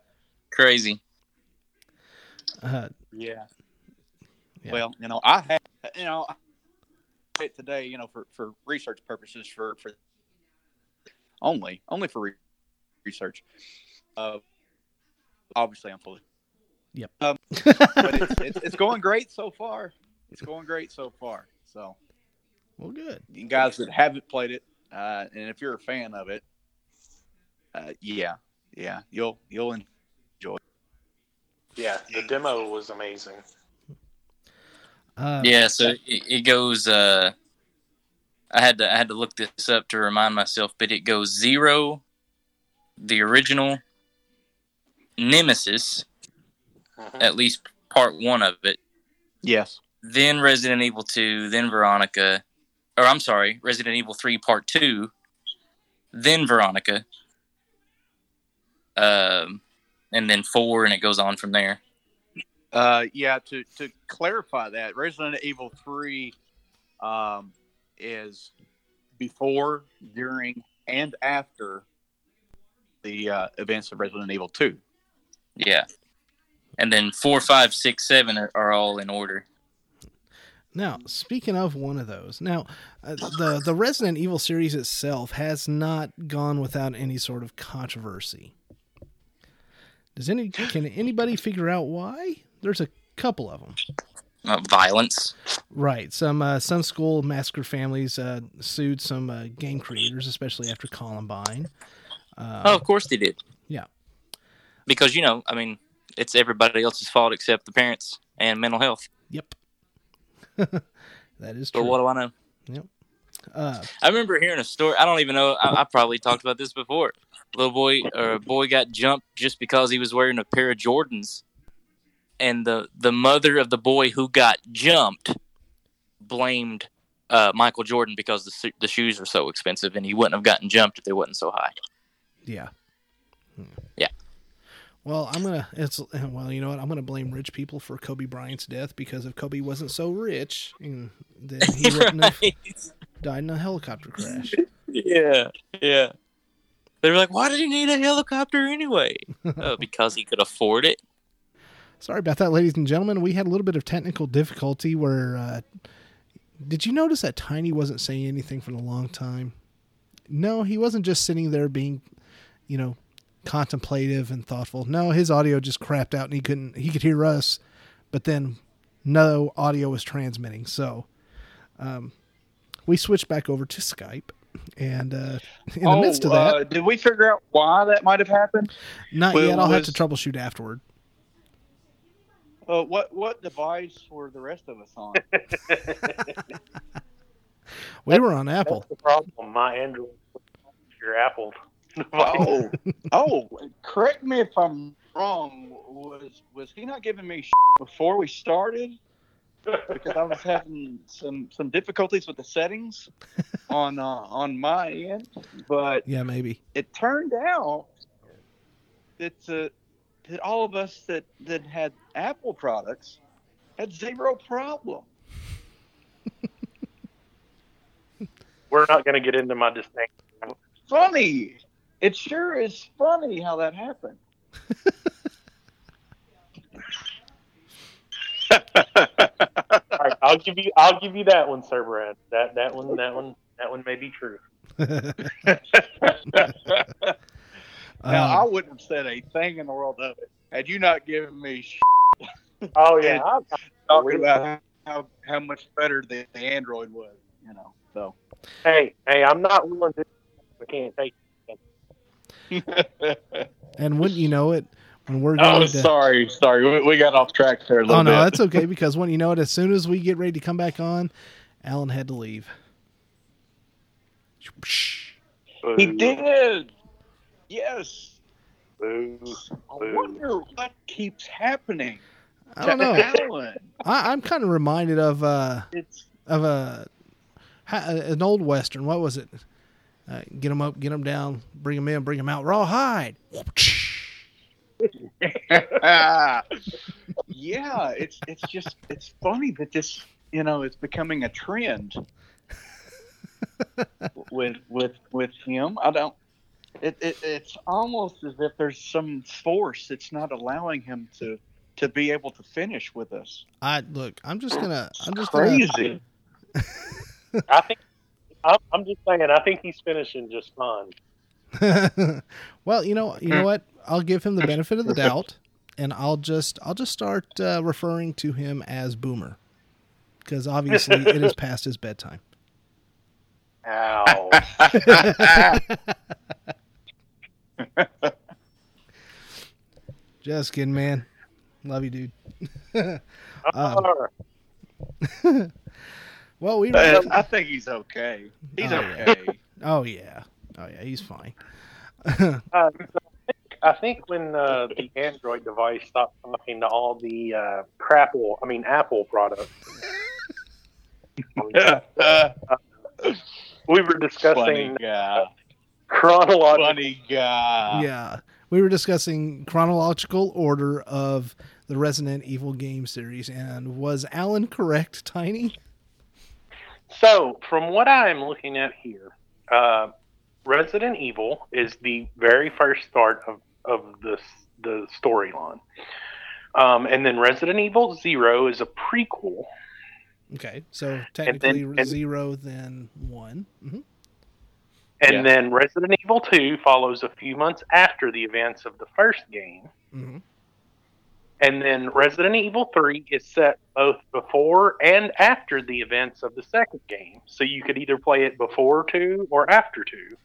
[SPEAKER 4] Crazy.
[SPEAKER 1] Uh,
[SPEAKER 2] yeah.
[SPEAKER 1] Yeah.
[SPEAKER 2] Well, you know, I had, you know, it today, you know, for for research purposes, for for only only for re- research. Uh, obviously, I'm fully.
[SPEAKER 1] Yep.
[SPEAKER 2] Um, but it's, it's, it's going great so far. It's going great so far. So.
[SPEAKER 1] well, good.
[SPEAKER 2] you guys that haven't played it, uh, and if you're a fan of it, uh, yeah, yeah, you'll you'll enjoy.
[SPEAKER 3] Yeah, the demo was amazing.
[SPEAKER 1] Uh,
[SPEAKER 4] Yeah, so it, it goes. Uh, I had to I had to look this up to remind myself, but it goes zero, the original, Nemesis,
[SPEAKER 3] Mhm.
[SPEAKER 4] at least part one of it,
[SPEAKER 2] Yes.
[SPEAKER 4] then Resident Evil 2, then Veronica, or I'm sorry, Resident Evil 3 Part 2, then Veronica, um, and then 4, and it goes on from there.
[SPEAKER 2] Uh, yeah. To to clarify that, Resident Evil Three um, is before, during, and after the uh, events of Resident Evil Two.
[SPEAKER 4] Yeah. And then 4, 5, 6, 7 are, are all in order.
[SPEAKER 1] Now, speaking of one of those, now uh, the the Resident Evil series itself has not gone without any sort of controversy. Does any can anybody figure out why? There's a couple of them.
[SPEAKER 4] Uh, violence.
[SPEAKER 1] Right. Some uh, some school massacre families uh, sued some uh, game creators, especially after Columbine. Uh,
[SPEAKER 4] Oh, of course they did.
[SPEAKER 1] Yeah.
[SPEAKER 4] Because, you know, I mean, it's everybody else's fault except the parents and mental health.
[SPEAKER 1] Yep. that is
[SPEAKER 4] But
[SPEAKER 1] true.
[SPEAKER 4] what do I know?
[SPEAKER 1] Uh,
[SPEAKER 4] I remember hearing a story. I don't even know. I, I probably talked about this before. Little boy or a boy got jumped just because he was wearing a pair of Jordans, and the the mother of the boy who got jumped blamed uh, Michael Jordan because the the shoes were so expensive, and he wouldn't have gotten jumped if they wasn't so high.
[SPEAKER 1] yeah. Hmm.
[SPEAKER 4] Yeah.
[SPEAKER 1] Well, I'm gonna. It's well, you know what? I'm gonna blame rich people for Kobe Bryant's death because if Kobe wasn't so rich, mm, then he wouldn't have died in a helicopter crash.
[SPEAKER 4] yeah, yeah. They were like, "Why did he need a helicopter anyway?" oh, because he could afford it.
[SPEAKER 1] Sorry about that, ladies and gentlemen. We had a little bit of technical difficulty where. Uh, did you notice that Tiny wasn't saying anything for a long time? No, he wasn't just sitting there being, you know, contemplative and thoughtful. No, his audio just crapped out and he couldn't. He could hear us, but then no audio was transmitting. So, um, we switched back over to Skype, and uh, in the midst of that,
[SPEAKER 2] uh, did we figure out why that might have happened?
[SPEAKER 1] not
[SPEAKER 2] well,
[SPEAKER 1] yet. I'll have to troubleshoot afterward.
[SPEAKER 2] Uh, what what device were the rest of us on?
[SPEAKER 1] We were on Apple.
[SPEAKER 3] That's the problem. My Android, your Apple.
[SPEAKER 2] oh, oh, correct me if I'm wrong. Was was he not giving me before we started? Because I was having some some difficulties with the settings on uh, on my end, but
[SPEAKER 1] Yeah, maybe.
[SPEAKER 2] it turned out that uh, that all of us that that had Apple products had zero problem.
[SPEAKER 3] We're not going to get into my distinction.
[SPEAKER 2] Funny, it sure is funny how that happened.
[SPEAKER 3] All right, I'll give you. I'll give you that one, Sir Brad. That that one. That one. That one may be true.
[SPEAKER 2] Now, I
[SPEAKER 1] Um,
[SPEAKER 2] wouldn't have said a thing in the world of it had you not given me sh-
[SPEAKER 3] Oh yeah, I,
[SPEAKER 2] talking about how, how much better the, the Android was, you know. So,
[SPEAKER 3] hey, hey, I'm not willing to. I can't take.
[SPEAKER 1] and wouldn't you know it, when we're going
[SPEAKER 2] oh,
[SPEAKER 1] to.
[SPEAKER 2] sorry, sorry, we, we got off track there a little
[SPEAKER 1] Oh no,
[SPEAKER 2] bit.
[SPEAKER 1] that's okay because when you know it, as soon as we get ready to come back on, Alan had to leave.
[SPEAKER 2] he did. Yes.
[SPEAKER 3] Boo.
[SPEAKER 2] I wonder what keeps happening.
[SPEAKER 1] I don't know.
[SPEAKER 2] Alan.
[SPEAKER 1] I, I'm kind of reminded of uh,
[SPEAKER 2] It's
[SPEAKER 1] of a an old western. What was it? Uh, get them up, get them down, bring them in, bring them out, rawhide.
[SPEAKER 2] yeah, it's it's just it's funny that this you know it's becoming a trend with with with him. I don't. It, it it's almost as if there's some force that's not allowing him to to be able to finish with us.
[SPEAKER 1] I look. I'm just gonna. I'm just gonna.
[SPEAKER 2] Crazy.
[SPEAKER 3] I think. I'm, I'm just saying. I think he's finishing just fine.
[SPEAKER 1] well, you know, you know what? I'll give him the benefit of the doubt, and I'll just I'll just start uh, referring to him as Boomer, because obviously it is past his bedtime.
[SPEAKER 3] Ow.
[SPEAKER 1] Just kidding, man. Love you, dude. Um, well, we.
[SPEAKER 2] I think he's okay. He's
[SPEAKER 1] Oh, yeah.
[SPEAKER 2] okay.
[SPEAKER 1] Oh yeah. Oh yeah. He's fine.
[SPEAKER 3] uh, I, think, I think when uh, the Android device stopped talking to all the uh, crapple, I mean Apple products, we were
[SPEAKER 2] Funny
[SPEAKER 3] discussing chronological.
[SPEAKER 2] Funny guy.
[SPEAKER 1] yeah. We were discussing chronological order of the Resident Evil game series, and was Alan correct, Tiny?
[SPEAKER 3] So, from what I'm looking at here, uh, Resident Evil is the very first start of of the the storyline, um, and then Resident Evil Zero is a prequel.
[SPEAKER 1] Okay, so technically
[SPEAKER 3] and-
[SPEAKER 1] zero, then one. hmm
[SPEAKER 3] And
[SPEAKER 2] Yeah.
[SPEAKER 3] then Resident Evil 2 follows a few months after the events of the first game.
[SPEAKER 1] hmm
[SPEAKER 3] And then Resident Evil 3 is set both before and after the events of the second game. So you could either play it before 2 or after 2.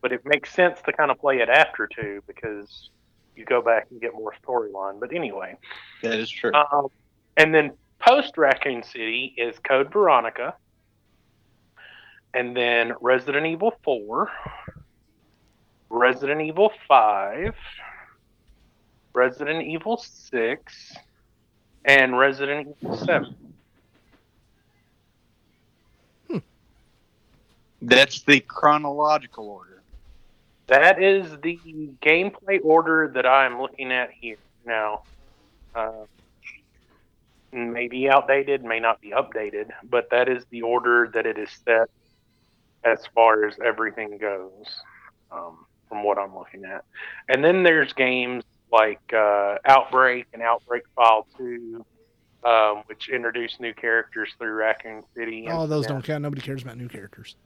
[SPEAKER 3] But it makes sense to kind of play it after 2 because you go back and get more storyline. But anyway.
[SPEAKER 2] That is true.
[SPEAKER 3] Um, and then post Raccoon City is Code Veronica. And then Resident Evil 4, Resident Evil 5, Resident Evil 6, and Resident Evil 7.
[SPEAKER 2] That's the chronological order.
[SPEAKER 3] That is the gameplay order that I'm looking at here now. Uh, may be outdated, may not be updated, but that is the order that it is set as far as everything goes, um, from what I'm looking at. And then there's games like uh, Outbreak and Outbreak File 2, um, which introduce new characters through Raccoon City. and-
[SPEAKER 1] Oh, those don't count. Nobody cares about new characters.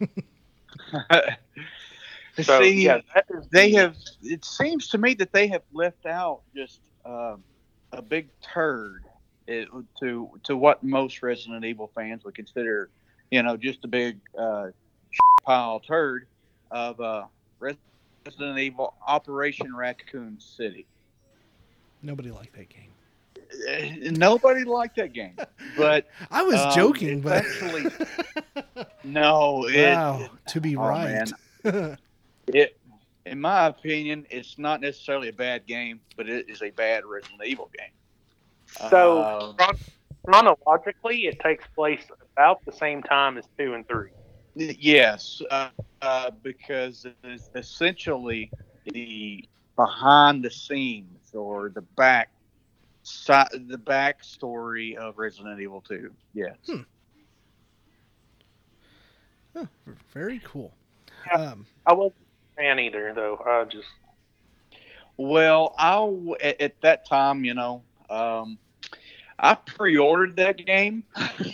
[SPEAKER 3] So,
[SPEAKER 2] See,
[SPEAKER 3] yeah, that is
[SPEAKER 2] they
[SPEAKER 3] the-
[SPEAKER 2] have. It seems to me that they have left out just um, a big turd it, to to what most Resident Evil fans would consider, you know, just a big uh, pile turd of uh, Resident Evil Operation Raccoon City.
[SPEAKER 1] Nobody liked that game.
[SPEAKER 2] Uh, Nobody liked that game, but
[SPEAKER 1] I was
[SPEAKER 2] Um,
[SPEAKER 1] joking, but
[SPEAKER 2] actually- no, it,
[SPEAKER 1] wow, to be
[SPEAKER 2] oh,
[SPEAKER 1] right.
[SPEAKER 2] it, in my opinion, it's not necessarily a bad game, but it is a bad Resident Evil game.
[SPEAKER 3] So, chron- chronologically, it takes place about the same time as two and three.
[SPEAKER 2] yes, uh, uh, because it's essentially the behind the scenes or the back side, the backstory of Resident Evil Two. Yes.
[SPEAKER 1] Hmm. Huh, very cool. Um,
[SPEAKER 3] I wasn't a fan either, though. I just
[SPEAKER 2] Well, I at, at that time, you know, um, I pre-ordered that game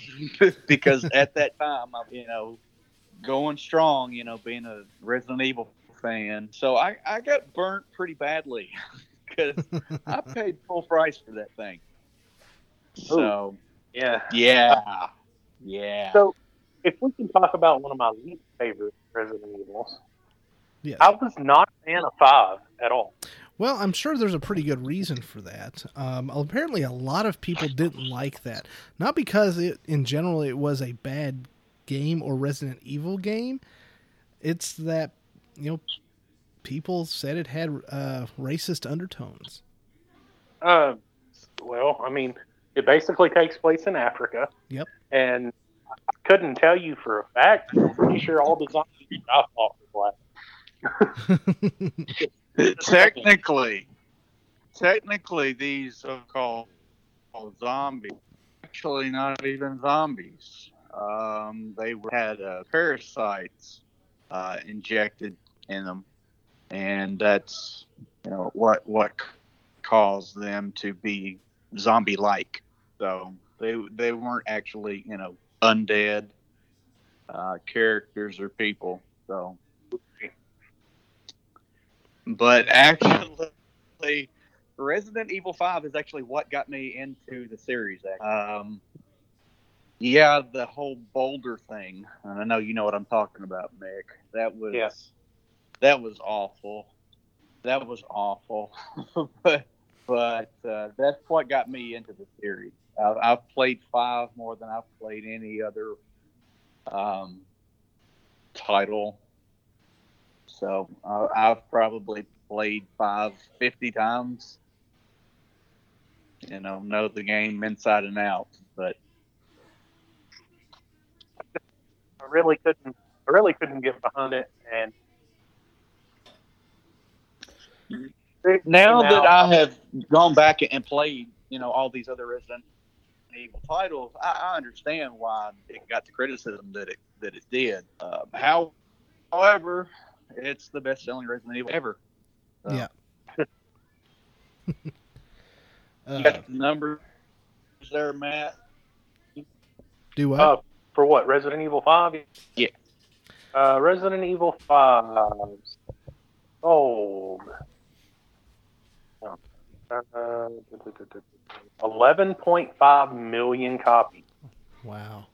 [SPEAKER 2] because at that time, I, you know, going strong, you know, being a Resident Evil fan, so I, I got burnt pretty badly because I paid full price for that thing. So
[SPEAKER 3] Yeah.
[SPEAKER 2] yeah, yeah.
[SPEAKER 3] So, if we can talk about one of my least favorite Resident Evils,
[SPEAKER 1] Yes.
[SPEAKER 3] I was not a fan of five at all.
[SPEAKER 1] Well, I'm sure there's a pretty good reason for that. Um, apparently, a lot of people didn't like that. Not because it, in general, it was a bad game or Resident Evil game. It's that you know people said it had uh, racist undertones.
[SPEAKER 3] Uh, well, I mean, it basically takes place in Africa.
[SPEAKER 1] Yep.
[SPEAKER 3] And I couldn't tell you for a fact. I'm pretty sure all the zombies I fought were black.
[SPEAKER 2] Technically, technically, these so-called zombies actually not even zombies. Um, they had uh, parasites uh, injected in them, and that's you know what what caused them to be zombie-like. So they they weren't actually you know undead uh, characters or people. So but actually, Resident Evil Five is actually what got me into the series. Um, yeah, the whole Boulder thing, and I know you know what I'm talking about, Mick. That was
[SPEAKER 3] Yes.
[SPEAKER 2] that was awful. That was awful. but but uh, that's what got me into the series. I've, I've played five more than I've played any other um, title. So uh, I've probably played five fifty times. You know, know the game inside and out. But
[SPEAKER 3] I really couldn't. I really couldn't get behind it, and
[SPEAKER 2] now that I have gone back and played, you know, all these other Resident Evil titles, I, I understand why it got the criticism that it that it did. Uh, how, however, it's the best selling Resident Evil ever. So,
[SPEAKER 1] Yeah.
[SPEAKER 2] You
[SPEAKER 1] Uh,
[SPEAKER 2] got the numbers there, Matt.
[SPEAKER 1] do what?
[SPEAKER 3] Uh, for what Resident Evil Five?
[SPEAKER 2] Yeah.
[SPEAKER 3] Uh, Resident Evil Five sold uh, eleven point five million copies.
[SPEAKER 1] wow.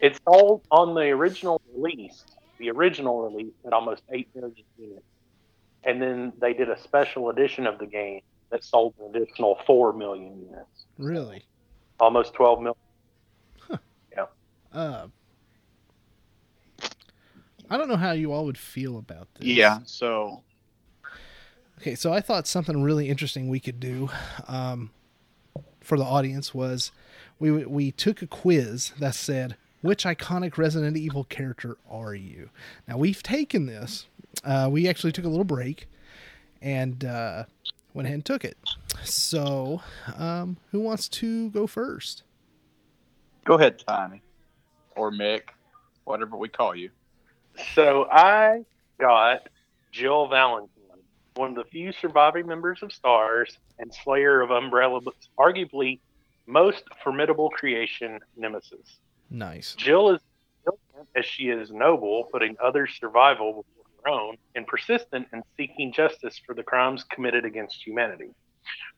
[SPEAKER 3] It sold on the original release. The original release at almost eight million units, and then they did a special edition of the game that sold an additional four million units,
[SPEAKER 1] Really?
[SPEAKER 3] almost twelve million.
[SPEAKER 1] yeah Uh, I don't know how you all would feel about this.
[SPEAKER 2] Yeah. So
[SPEAKER 1] Okay, so I thought something really interesting we could do um, for the audience was we we took a quiz that said which iconic Resident Evil character are you? Now we've taken this. Uh, we actually took a little break and uh, went ahead and took it. So, um, who wants to go first?
[SPEAKER 2] go ahead, Tiny, or Mick, whatever we call you.
[SPEAKER 3] So I got Jill Valentine, one of the few surviving members of Stars and Slayer of Umbrella, but arguably most formidable creation, Nemesis.
[SPEAKER 1] Nice.
[SPEAKER 3] Jill is brilliant as she is noble, putting others' survival before her own, and persistent in seeking justice for the crimes committed against humanity.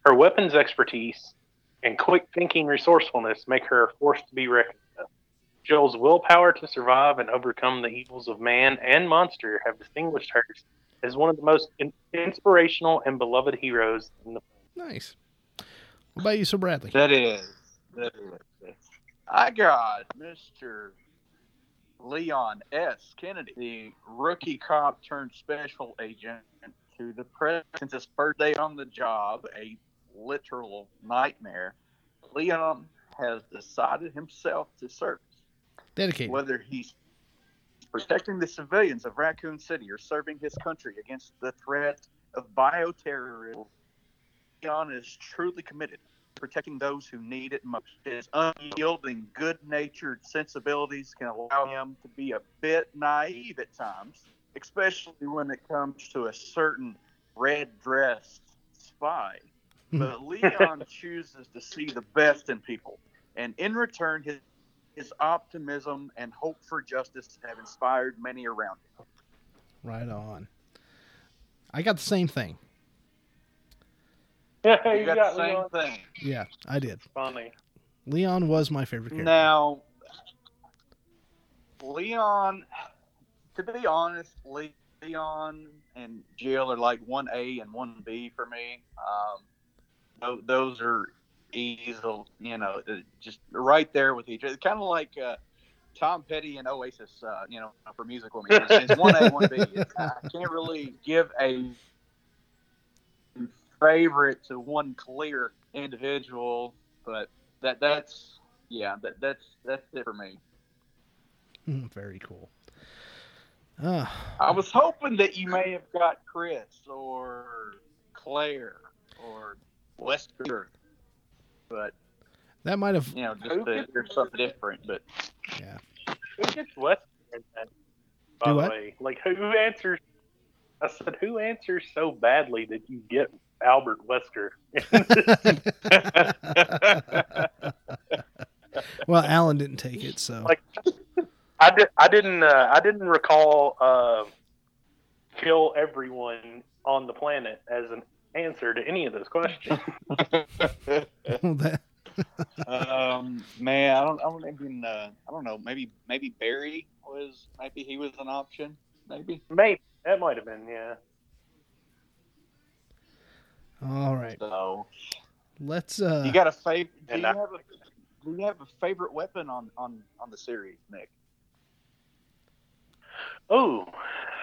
[SPEAKER 3] Her weapons expertise and quick thinking resourcefulness make her a force to be reckoned with. Jill's willpower to survive and overcome the evils of man and monster have distinguished her as one of the most in- inspirational and beloved heroes in the
[SPEAKER 1] Nice. What about you, Sir Bradley?
[SPEAKER 2] That is. That is. I got Mr. Leon S. Kennedy, the rookie cop turned special agent to the president since his first day on the job, a literal nightmare. Leon has decided himself to serve.
[SPEAKER 1] Dedicated.
[SPEAKER 2] Whether he's protecting the civilians of Raccoon City or serving his country against the threat of bioterrorism, Leon is truly committed protecting those who need it most. His unyielding, good-natured sensibilities can allow him to be a bit naive at times, especially when it comes to a certain red-dressed spy. But Leon chooses to see the best in people, and in return, his his optimism and hope for justice have inspired many around him.
[SPEAKER 1] Right on. I got the same thing.
[SPEAKER 3] Yeah,
[SPEAKER 2] You
[SPEAKER 3] you,
[SPEAKER 2] got
[SPEAKER 3] got
[SPEAKER 2] the same
[SPEAKER 3] Leon.
[SPEAKER 2] thing.
[SPEAKER 1] Yeah, I did.
[SPEAKER 3] Funny.
[SPEAKER 1] Leon was my favorite character.
[SPEAKER 2] Now, Leon, to be honest, Leon and Jill are like one A and one B for me. Um, those are easy, you know, uh, just right there with each other. Kind of like uh, Tom Petty and Oasis, uh, you know, for musical music. It's one A, one B. I can't really give a favorite to one clear individual, but that that's yeah, that that's that's it for me.
[SPEAKER 1] Mm, Very cool. Uh,
[SPEAKER 2] I was hoping that you may have got Chris or Claire or Wesker, but
[SPEAKER 1] that might have.
[SPEAKER 2] you know, just
[SPEAKER 3] Who
[SPEAKER 2] that
[SPEAKER 3] gets-
[SPEAKER 2] there's something different. But
[SPEAKER 1] Yeah.
[SPEAKER 3] Who gets Wesker that? By the way, like who answers? I said, who answers so badly that you get Albert Wesker?
[SPEAKER 1] well, Alan didn't take it, so
[SPEAKER 3] Like- I did. I didn't. Uh, I didn't recall uh, kill everyone on the planet as an answer to any of those questions.
[SPEAKER 2] um, man, I don't, I don't even, uh, I don't know. Maybe, maybe Barry was, maybe he was an option. Maybe.
[SPEAKER 3] Maybe that might have been. Yeah.
[SPEAKER 1] All right.
[SPEAKER 2] So
[SPEAKER 1] Let's. uh
[SPEAKER 2] you got a favorite? Do you
[SPEAKER 3] I-
[SPEAKER 2] have a, do you have a favorite weapon on on on the series, Nick?
[SPEAKER 3] Oh,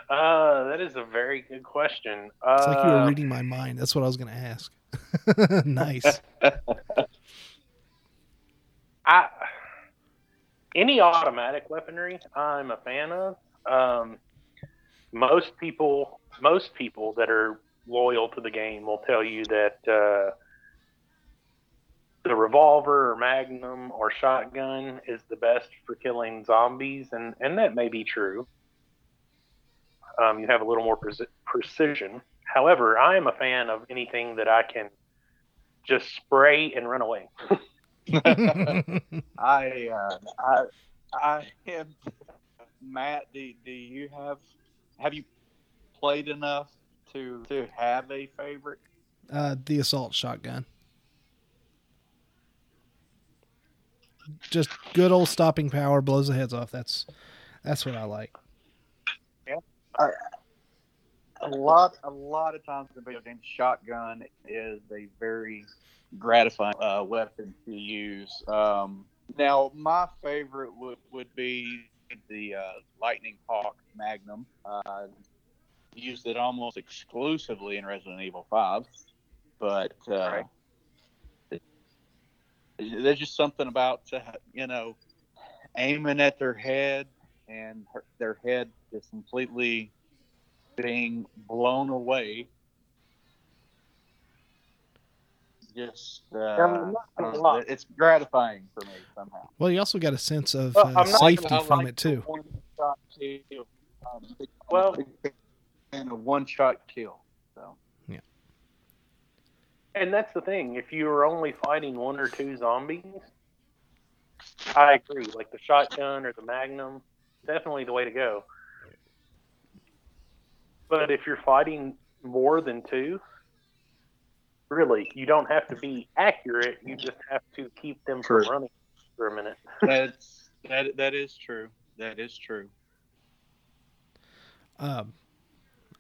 [SPEAKER 3] uh, that is a very good question. Uh,
[SPEAKER 1] It's like you were reading my mind. That's what I was going to ask. nice.
[SPEAKER 3] I any automatic weaponry I'm a fan of. Um, most people, most people that are loyal to the game will tell you that uh, the revolver or magnum or shotgun is the best for killing zombies, and and that may be true. Um, you have a little more preci- precision. However, I am a fan of anything that I can just spray and run away.
[SPEAKER 2] I uh, I I am Matt. Do, do you have have you played enough to to have a favorite?
[SPEAKER 1] uh, the assault shotgun. Just good old stopping power blows the heads off. That's that's what I like.
[SPEAKER 2] Yeah, A lot a lot of times in video games, shotgun is a very gratifying uh, weapon to use. Um, now, my favorite would would be the uh, Lightning Hawk Magnum. Uh, used it almost exclusively in Resident Evil Five, but uh,
[SPEAKER 3] Right.
[SPEAKER 2] there's just something about uh, you know aiming at their head and her, their head just completely being blown away. Just uh,
[SPEAKER 3] I'm not
[SPEAKER 2] I don't
[SPEAKER 3] gonna
[SPEAKER 2] know, it's gratifying for me somehow.
[SPEAKER 1] Well, you also got a sense of
[SPEAKER 3] Well,
[SPEAKER 1] uh, safety from
[SPEAKER 2] like
[SPEAKER 1] it too.
[SPEAKER 2] the. Um,
[SPEAKER 3] Well-
[SPEAKER 2] big a one-shot kill. So yeah,
[SPEAKER 3] And that's the thing. If you were only fighting one or two zombies, I agree. Like the shotgun or the magnum, definitely the way to go. But if you're fighting more than two, really, you don't have to be accurate. You just have to keep them
[SPEAKER 2] True.
[SPEAKER 3] from running for a minute.
[SPEAKER 2] that's that that is true. That is true.
[SPEAKER 1] Um,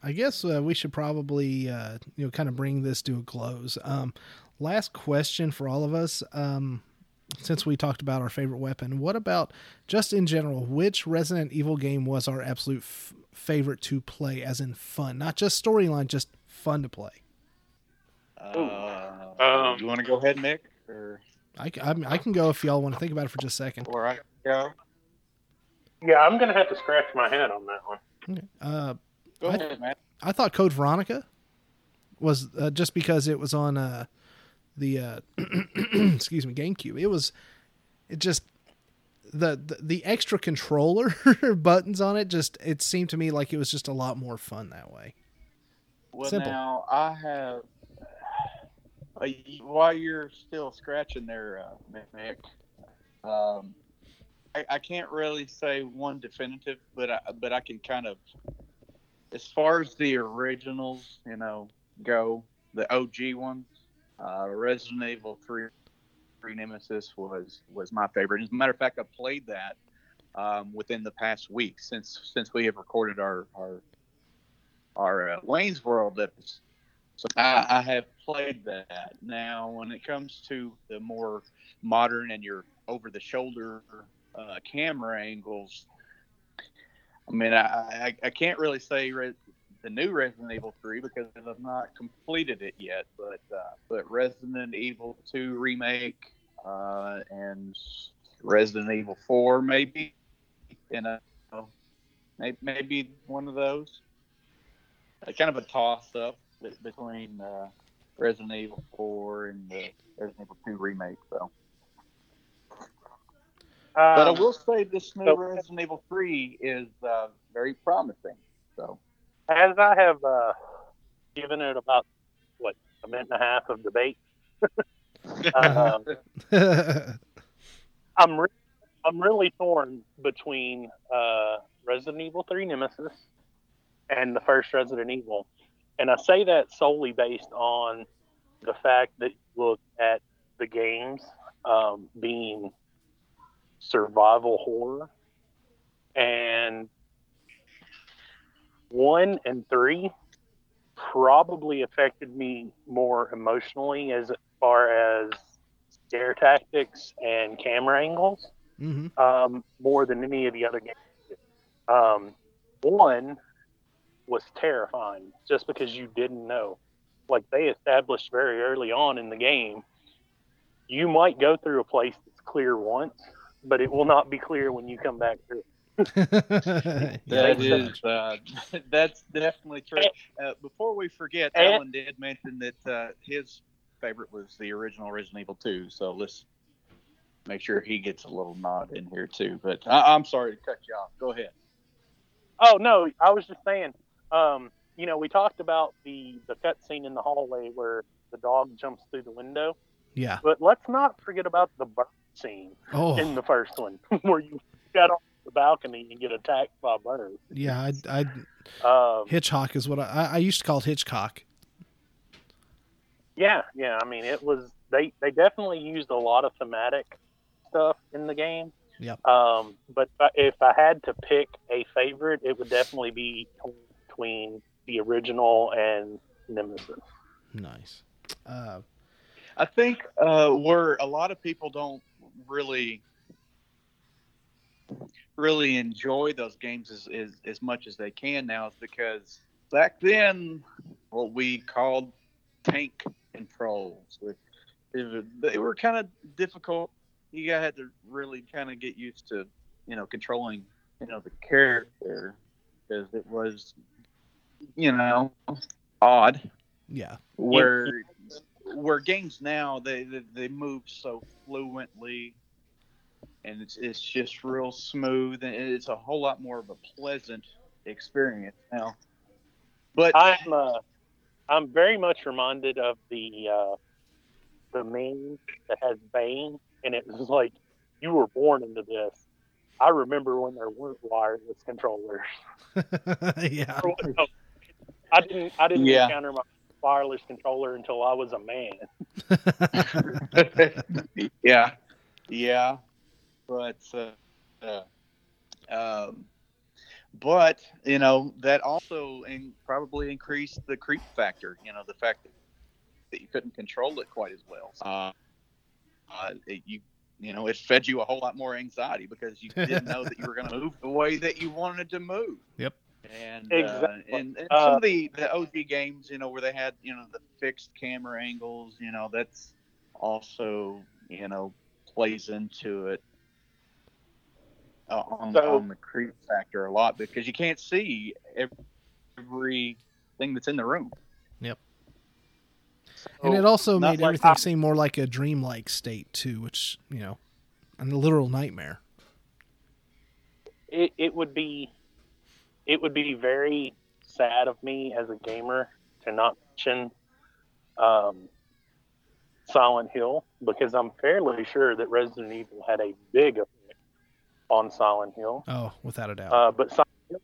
[SPEAKER 1] I guess uh, we should probably uh, you know kind of bring this to a close. Um, last question for all of us. Um, since we talked about our favorite weapon, what about just in general? Which Resident Evil game was our absolute f- favorite to play, as in fun, not just storyline, just fun to play?
[SPEAKER 2] Uh,
[SPEAKER 3] Um,
[SPEAKER 2] you want to go ahead, Nick, or
[SPEAKER 1] I, c- I mean, I can go if y'all want to think about it for just a second.
[SPEAKER 2] or I go?
[SPEAKER 3] Yeah, I'm gonna have to scratch my head on that one.
[SPEAKER 1] Okay. Uh,
[SPEAKER 2] Go
[SPEAKER 1] I-
[SPEAKER 2] ahead, Matt.
[SPEAKER 1] I thought Code Veronica was uh, just because it was on uh, the uh, excuse me GameCube. It was it just the the, the extra controller buttons on it. Just it seemed to me like it was just a lot more fun that way.
[SPEAKER 2] Well,
[SPEAKER 1] Simple.
[SPEAKER 2] now I have. Uh, while you're still scratching there, uh, Mick, um, I, I can't really say one definitive, but I, but I can kind of as far as the originals, you know, go, the OG ones, uh, Resident Evil 3, 3 Nemesis was was my favorite. As a matter of fact, I played that um, within the past week since since we have recorded our our our uh, Wayne's World episode. So I, I have played that. Now, when it comes to the more modern and your over the shoulder uh, camera angles, I mean, I, I, I can't really say Re- the new Resident Evil 3 because I've not completed it yet, but uh, but Resident Evil 2 remake uh, and Resident Evil 4 maybe, and maybe, maybe one of those. Uh, kind of a toss up between uh, Resident Evil 4 and the Resident Evil 2 remake, so. Um, but I will say this new so, Resident Evil 3 is uh, very promising. So,
[SPEAKER 3] as I have uh, given it about what a minute and a half of debate, um, I'm re- I'm really torn between uh, Resident Evil 3 Nemesis and the first Resident Evil, and I say that solely based on the fact that you look at the games um, being survival horror. And one and three probably affected me more emotionally as far as scare tactics and camera angles mm-hmm. um, more than any of the other games. Um, one was terrifying just because you didn't know. Like they established very early on in the game, you might go through a place that's clear once, but it will not be clear when you come back through.
[SPEAKER 2] that is uh, that's definitely true. Uh, before we forget, and, Alan did mention that uh, his favorite was the original Resident Evil 2. So let's make sure he gets a little nod in here too. But I, am sorry to cut you off. Go ahead.
[SPEAKER 3] Oh no, I was just saying. Um, you know, we talked about the the cut scene in the hallway where the dog jumps through the window.
[SPEAKER 1] Yeah.
[SPEAKER 3] But let's not forget about the bird scene oh. in the first one where you got on the balcony and get attacked by birds.
[SPEAKER 1] Yeah, I, I um, Hitchcock is what I, I used to call it Hitchcock.
[SPEAKER 3] Yeah, yeah. I mean, it was they they definitely used a lot of thematic stuff in the game.
[SPEAKER 1] Yeah.
[SPEAKER 3] Um, but if I had to pick a favorite, it would definitely be between the original and Nemesis.
[SPEAKER 1] Nice. Uh,
[SPEAKER 2] I think uh, where a lot of people don't really really enjoy those games as, as, as much as they can now is because back then what we called tank controls they were kind of difficult. You had to really kind of get used to you know controlling you know the character because it was you know odd.
[SPEAKER 1] Yeah.
[SPEAKER 2] Where where games now they, they, they move so fluently and it's it's just real smooth and it's a whole lot more of a pleasant experience now. But
[SPEAKER 3] I'm uh, I'm very much reminded of the uh, the meme that has Bane and it was like you were born into this. I remember when there weren't wireless controllers.
[SPEAKER 1] yeah.
[SPEAKER 3] I didn't I didn't yeah. encounter my wireless controller until I was a man.
[SPEAKER 2] yeah, yeah, but uh, uh, um, but you know that also in, probably increased the creep factor. You know the fact that, that you couldn't control it quite as well. Uh, uh it, you you know it fed you a whole lot more anxiety because you didn't know that you were going to move the way that you wanted to move.
[SPEAKER 1] Yep
[SPEAKER 2] and exactly. uh, and, and some of the the OG games, you know, where they had you know the fixed camera angles, you know, that's also you know plays into it uh, on, so, on the creep factor a lot because you can't see every, everything that's in the room.
[SPEAKER 1] Yep. So, and it also made like everything I, seem more like a dreamlike state too, which you know, and a literal nightmare.
[SPEAKER 3] It it would be it would be very sad of me as a gamer to not mention um, Silent Hill because I'm fairly sure that Resident Evil had a big effect on Silent Hill.
[SPEAKER 1] Oh, without a doubt.
[SPEAKER 3] Uh, but Silent Hill,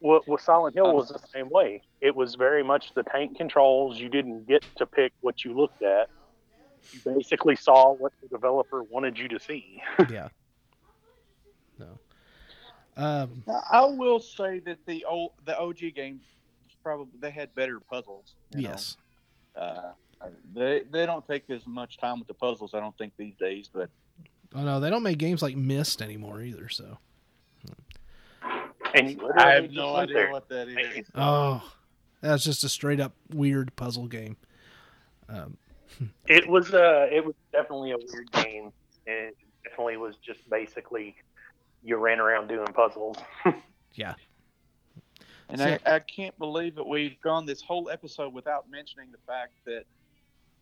[SPEAKER 3] Well, well, Silent Hill was the same way. It was very much the tank controls. You didn't get to pick what you looked at. You basically saw what the developer wanted you to see.
[SPEAKER 1] yeah. No. Um,
[SPEAKER 2] I will say that the old the OG games probably they had better puzzles.
[SPEAKER 1] yes.
[SPEAKER 2] Uh, they they don't take as much time with the puzzles. I don't think these days, but
[SPEAKER 1] Oh no, they don't make games like Myst anymore either. So.
[SPEAKER 3] And
[SPEAKER 2] I have no idea
[SPEAKER 3] there.
[SPEAKER 2] what that is.
[SPEAKER 1] Oh, that's just a straight up weird puzzle game. Um,
[SPEAKER 3] It was uh it was definitely a weird game. and It definitely was just basically you ran around doing puzzles.
[SPEAKER 1] yeah.
[SPEAKER 2] And
[SPEAKER 1] So-
[SPEAKER 2] I, I can't believe that we've gone this whole episode without mentioning the fact that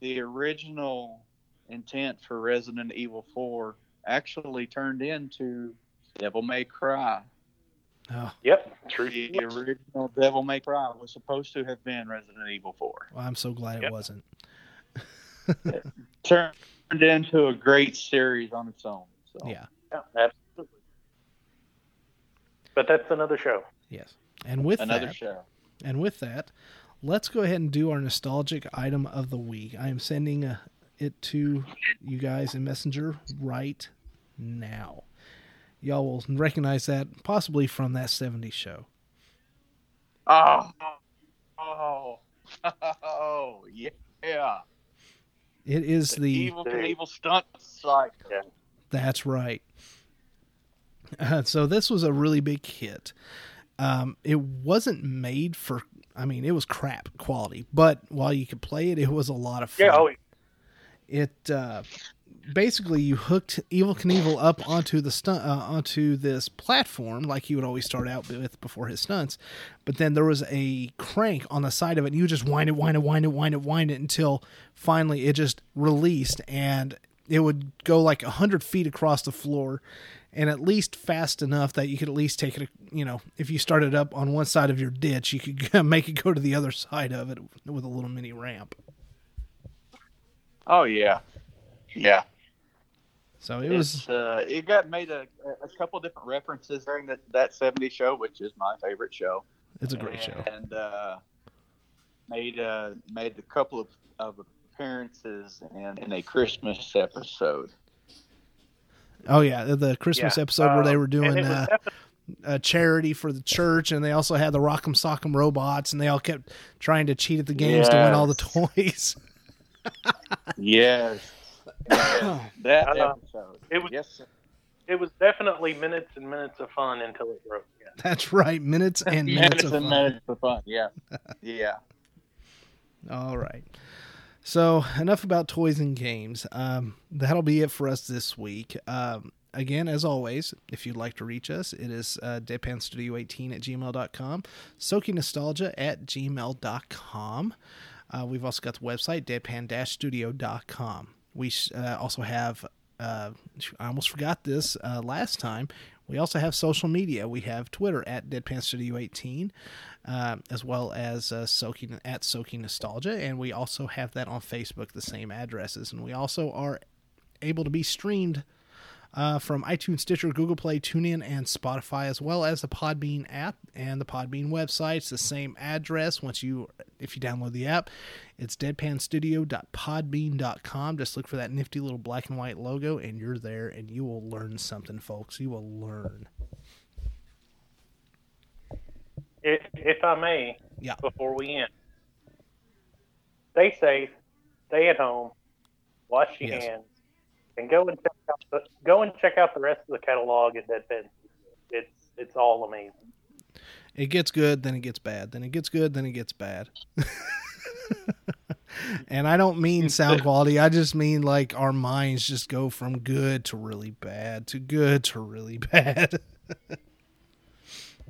[SPEAKER 2] the original intent for Resident Evil 4 actually turned into Devil May Cry.
[SPEAKER 1] Oh,
[SPEAKER 3] Yep, true.
[SPEAKER 2] The original Devil May Cry was supposed to have been Resident Evil 4.
[SPEAKER 1] well, I'm so glad it wasn't.
[SPEAKER 2] Turned into a great series on its own. So.
[SPEAKER 1] Yeah.
[SPEAKER 3] Yeah, absolutely. But that's another show.
[SPEAKER 1] Yes. And with
[SPEAKER 2] Another
[SPEAKER 1] that,
[SPEAKER 2] show.
[SPEAKER 1] and with that, let's go ahead and do our nostalgic item of the week. I am sending uh it to you guys in Messenger right now. Y'all will recognize that possibly from that 70s show.
[SPEAKER 2] Oh, oh, oh, yeah.
[SPEAKER 1] It is
[SPEAKER 2] The,
[SPEAKER 1] the
[SPEAKER 2] Evel Knievel stunt site.
[SPEAKER 1] That's right. Uh, so this was a really big hit. Um, it wasn't made for. I mean, it was crap quality, but while you could play it, it was a lot of fun.
[SPEAKER 3] Yeah, oh,
[SPEAKER 1] It uh, basically you hooked Evel Knievel up onto the stunt uh, onto this platform like he would always start out with before his stunts, but then there was a crank on the side of it. and You just wind it, wind it, wind it, wind it, wind it until finally it just released and it would go like a hundred feet across the floor. And at least fast enough that you could at least take it, you know, if you started up on one side of your ditch, you could make it go to the other side of it with a little mini ramp.
[SPEAKER 2] Oh yeah, yeah.
[SPEAKER 1] So it was,
[SPEAKER 2] uh, it got made a, a couple different references during that that '70s show, which is my favorite show.
[SPEAKER 1] it's a great show.
[SPEAKER 2] And uh, made uh, made a couple of, of appearances in, in a Christmas episode.
[SPEAKER 1] Oh yeah, the- the Christmas
[SPEAKER 3] yeah.
[SPEAKER 1] episode where they
[SPEAKER 3] Um,
[SPEAKER 1] were doing
[SPEAKER 3] and it was
[SPEAKER 1] uh,
[SPEAKER 3] definitely-
[SPEAKER 1] a charity for the church, and they also had the Rock'em Sock'em robots, and they all kept trying to cheat at the games to win all the toys.
[SPEAKER 2] Yes, that
[SPEAKER 3] Uh,
[SPEAKER 2] episode.
[SPEAKER 3] it was-
[SPEAKER 2] yes, sir.
[SPEAKER 3] it was definitely minutes and minutes of fun until it broke. Yeah.
[SPEAKER 1] That's right, minutes and minutes
[SPEAKER 2] minutes
[SPEAKER 1] of
[SPEAKER 2] and
[SPEAKER 1] fun.
[SPEAKER 2] minutes of fun. Yeah, yeah.
[SPEAKER 1] All right. So enough about toys and games. Um, that'll be it for us this week. Um, again, as always, if you'd like to reach us, it is uh, deadpanstudio18 at gmail.com, sokynostalgia at gmail.com. Uh, we've also got the website, deadpan-studio.com. We uh, also have, uh, I almost forgot this uh, last time, we also have social media. We have Twitter at deadpanstudio18, uh, as well as uh, SOKy at sokynostalgia, and we also have that on Facebook, the same addresses. And we also are able to be streamed uh, from iTunes, Stitcher, Google Play, TuneIn, and Spotify, as well as the Podbean app and the Podbean website. It's the same address. Once you, if you download the app, it's deadpanstudio.podbean.com. Just look for that nifty little black and white logo, and you're there, and you will learn something, folks. You will learn.
[SPEAKER 3] If, if I may,
[SPEAKER 1] Yeah.
[SPEAKER 3] before we end, stay safe, stay at home, wash your
[SPEAKER 1] Yes.
[SPEAKER 3] hands, and go and check out the go and check out the rest of the catalog at Deadpan. It's it's all amazing.
[SPEAKER 1] It gets good, then it gets bad. Then it gets good, then it gets bad. and I don't mean sound quality. I just mean like our minds just go from good to really bad to good to really bad.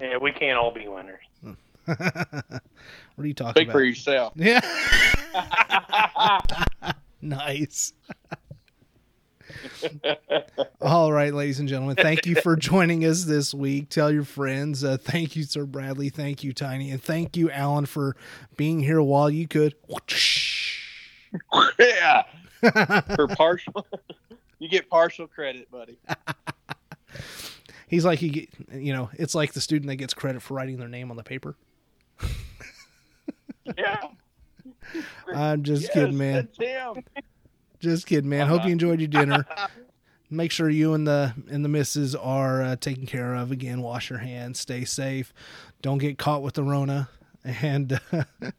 [SPEAKER 3] Yeah, we can't all be winners.
[SPEAKER 1] what are you talking
[SPEAKER 2] Speak
[SPEAKER 1] about?
[SPEAKER 2] for yourself.
[SPEAKER 1] Yeah. nice. All right, ladies and gentlemen, thank you for joining us this week. Tell your friends. Uh, thank you, Sir Bradley. Thank you, Tiny. And thank you, Alan, for being here while you could.
[SPEAKER 2] yeah, for partial. you get partial credit, buddy.
[SPEAKER 1] He's like he, get, you know, it's like the student that gets credit for writing their name on the paper.
[SPEAKER 6] Yeah.
[SPEAKER 1] I'm just
[SPEAKER 6] yes,
[SPEAKER 1] kidding, man. Just kidding, man. Hope you enjoyed your dinner. Make sure you and the and the missus are uh, taken care of. Again, wash your hands, stay safe, don't get caught with the Rona. And uh,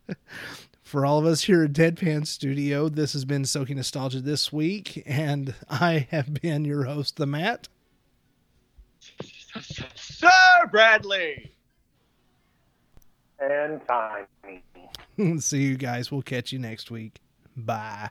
[SPEAKER 1] for all of us here at Deadpan Studio, this has been SOKy Nostalgia this week, and I have been your host, the Matt.
[SPEAKER 6] Sir Bradley.
[SPEAKER 3] And tiny.
[SPEAKER 1] See you guys. We'll catch you next week. Bye.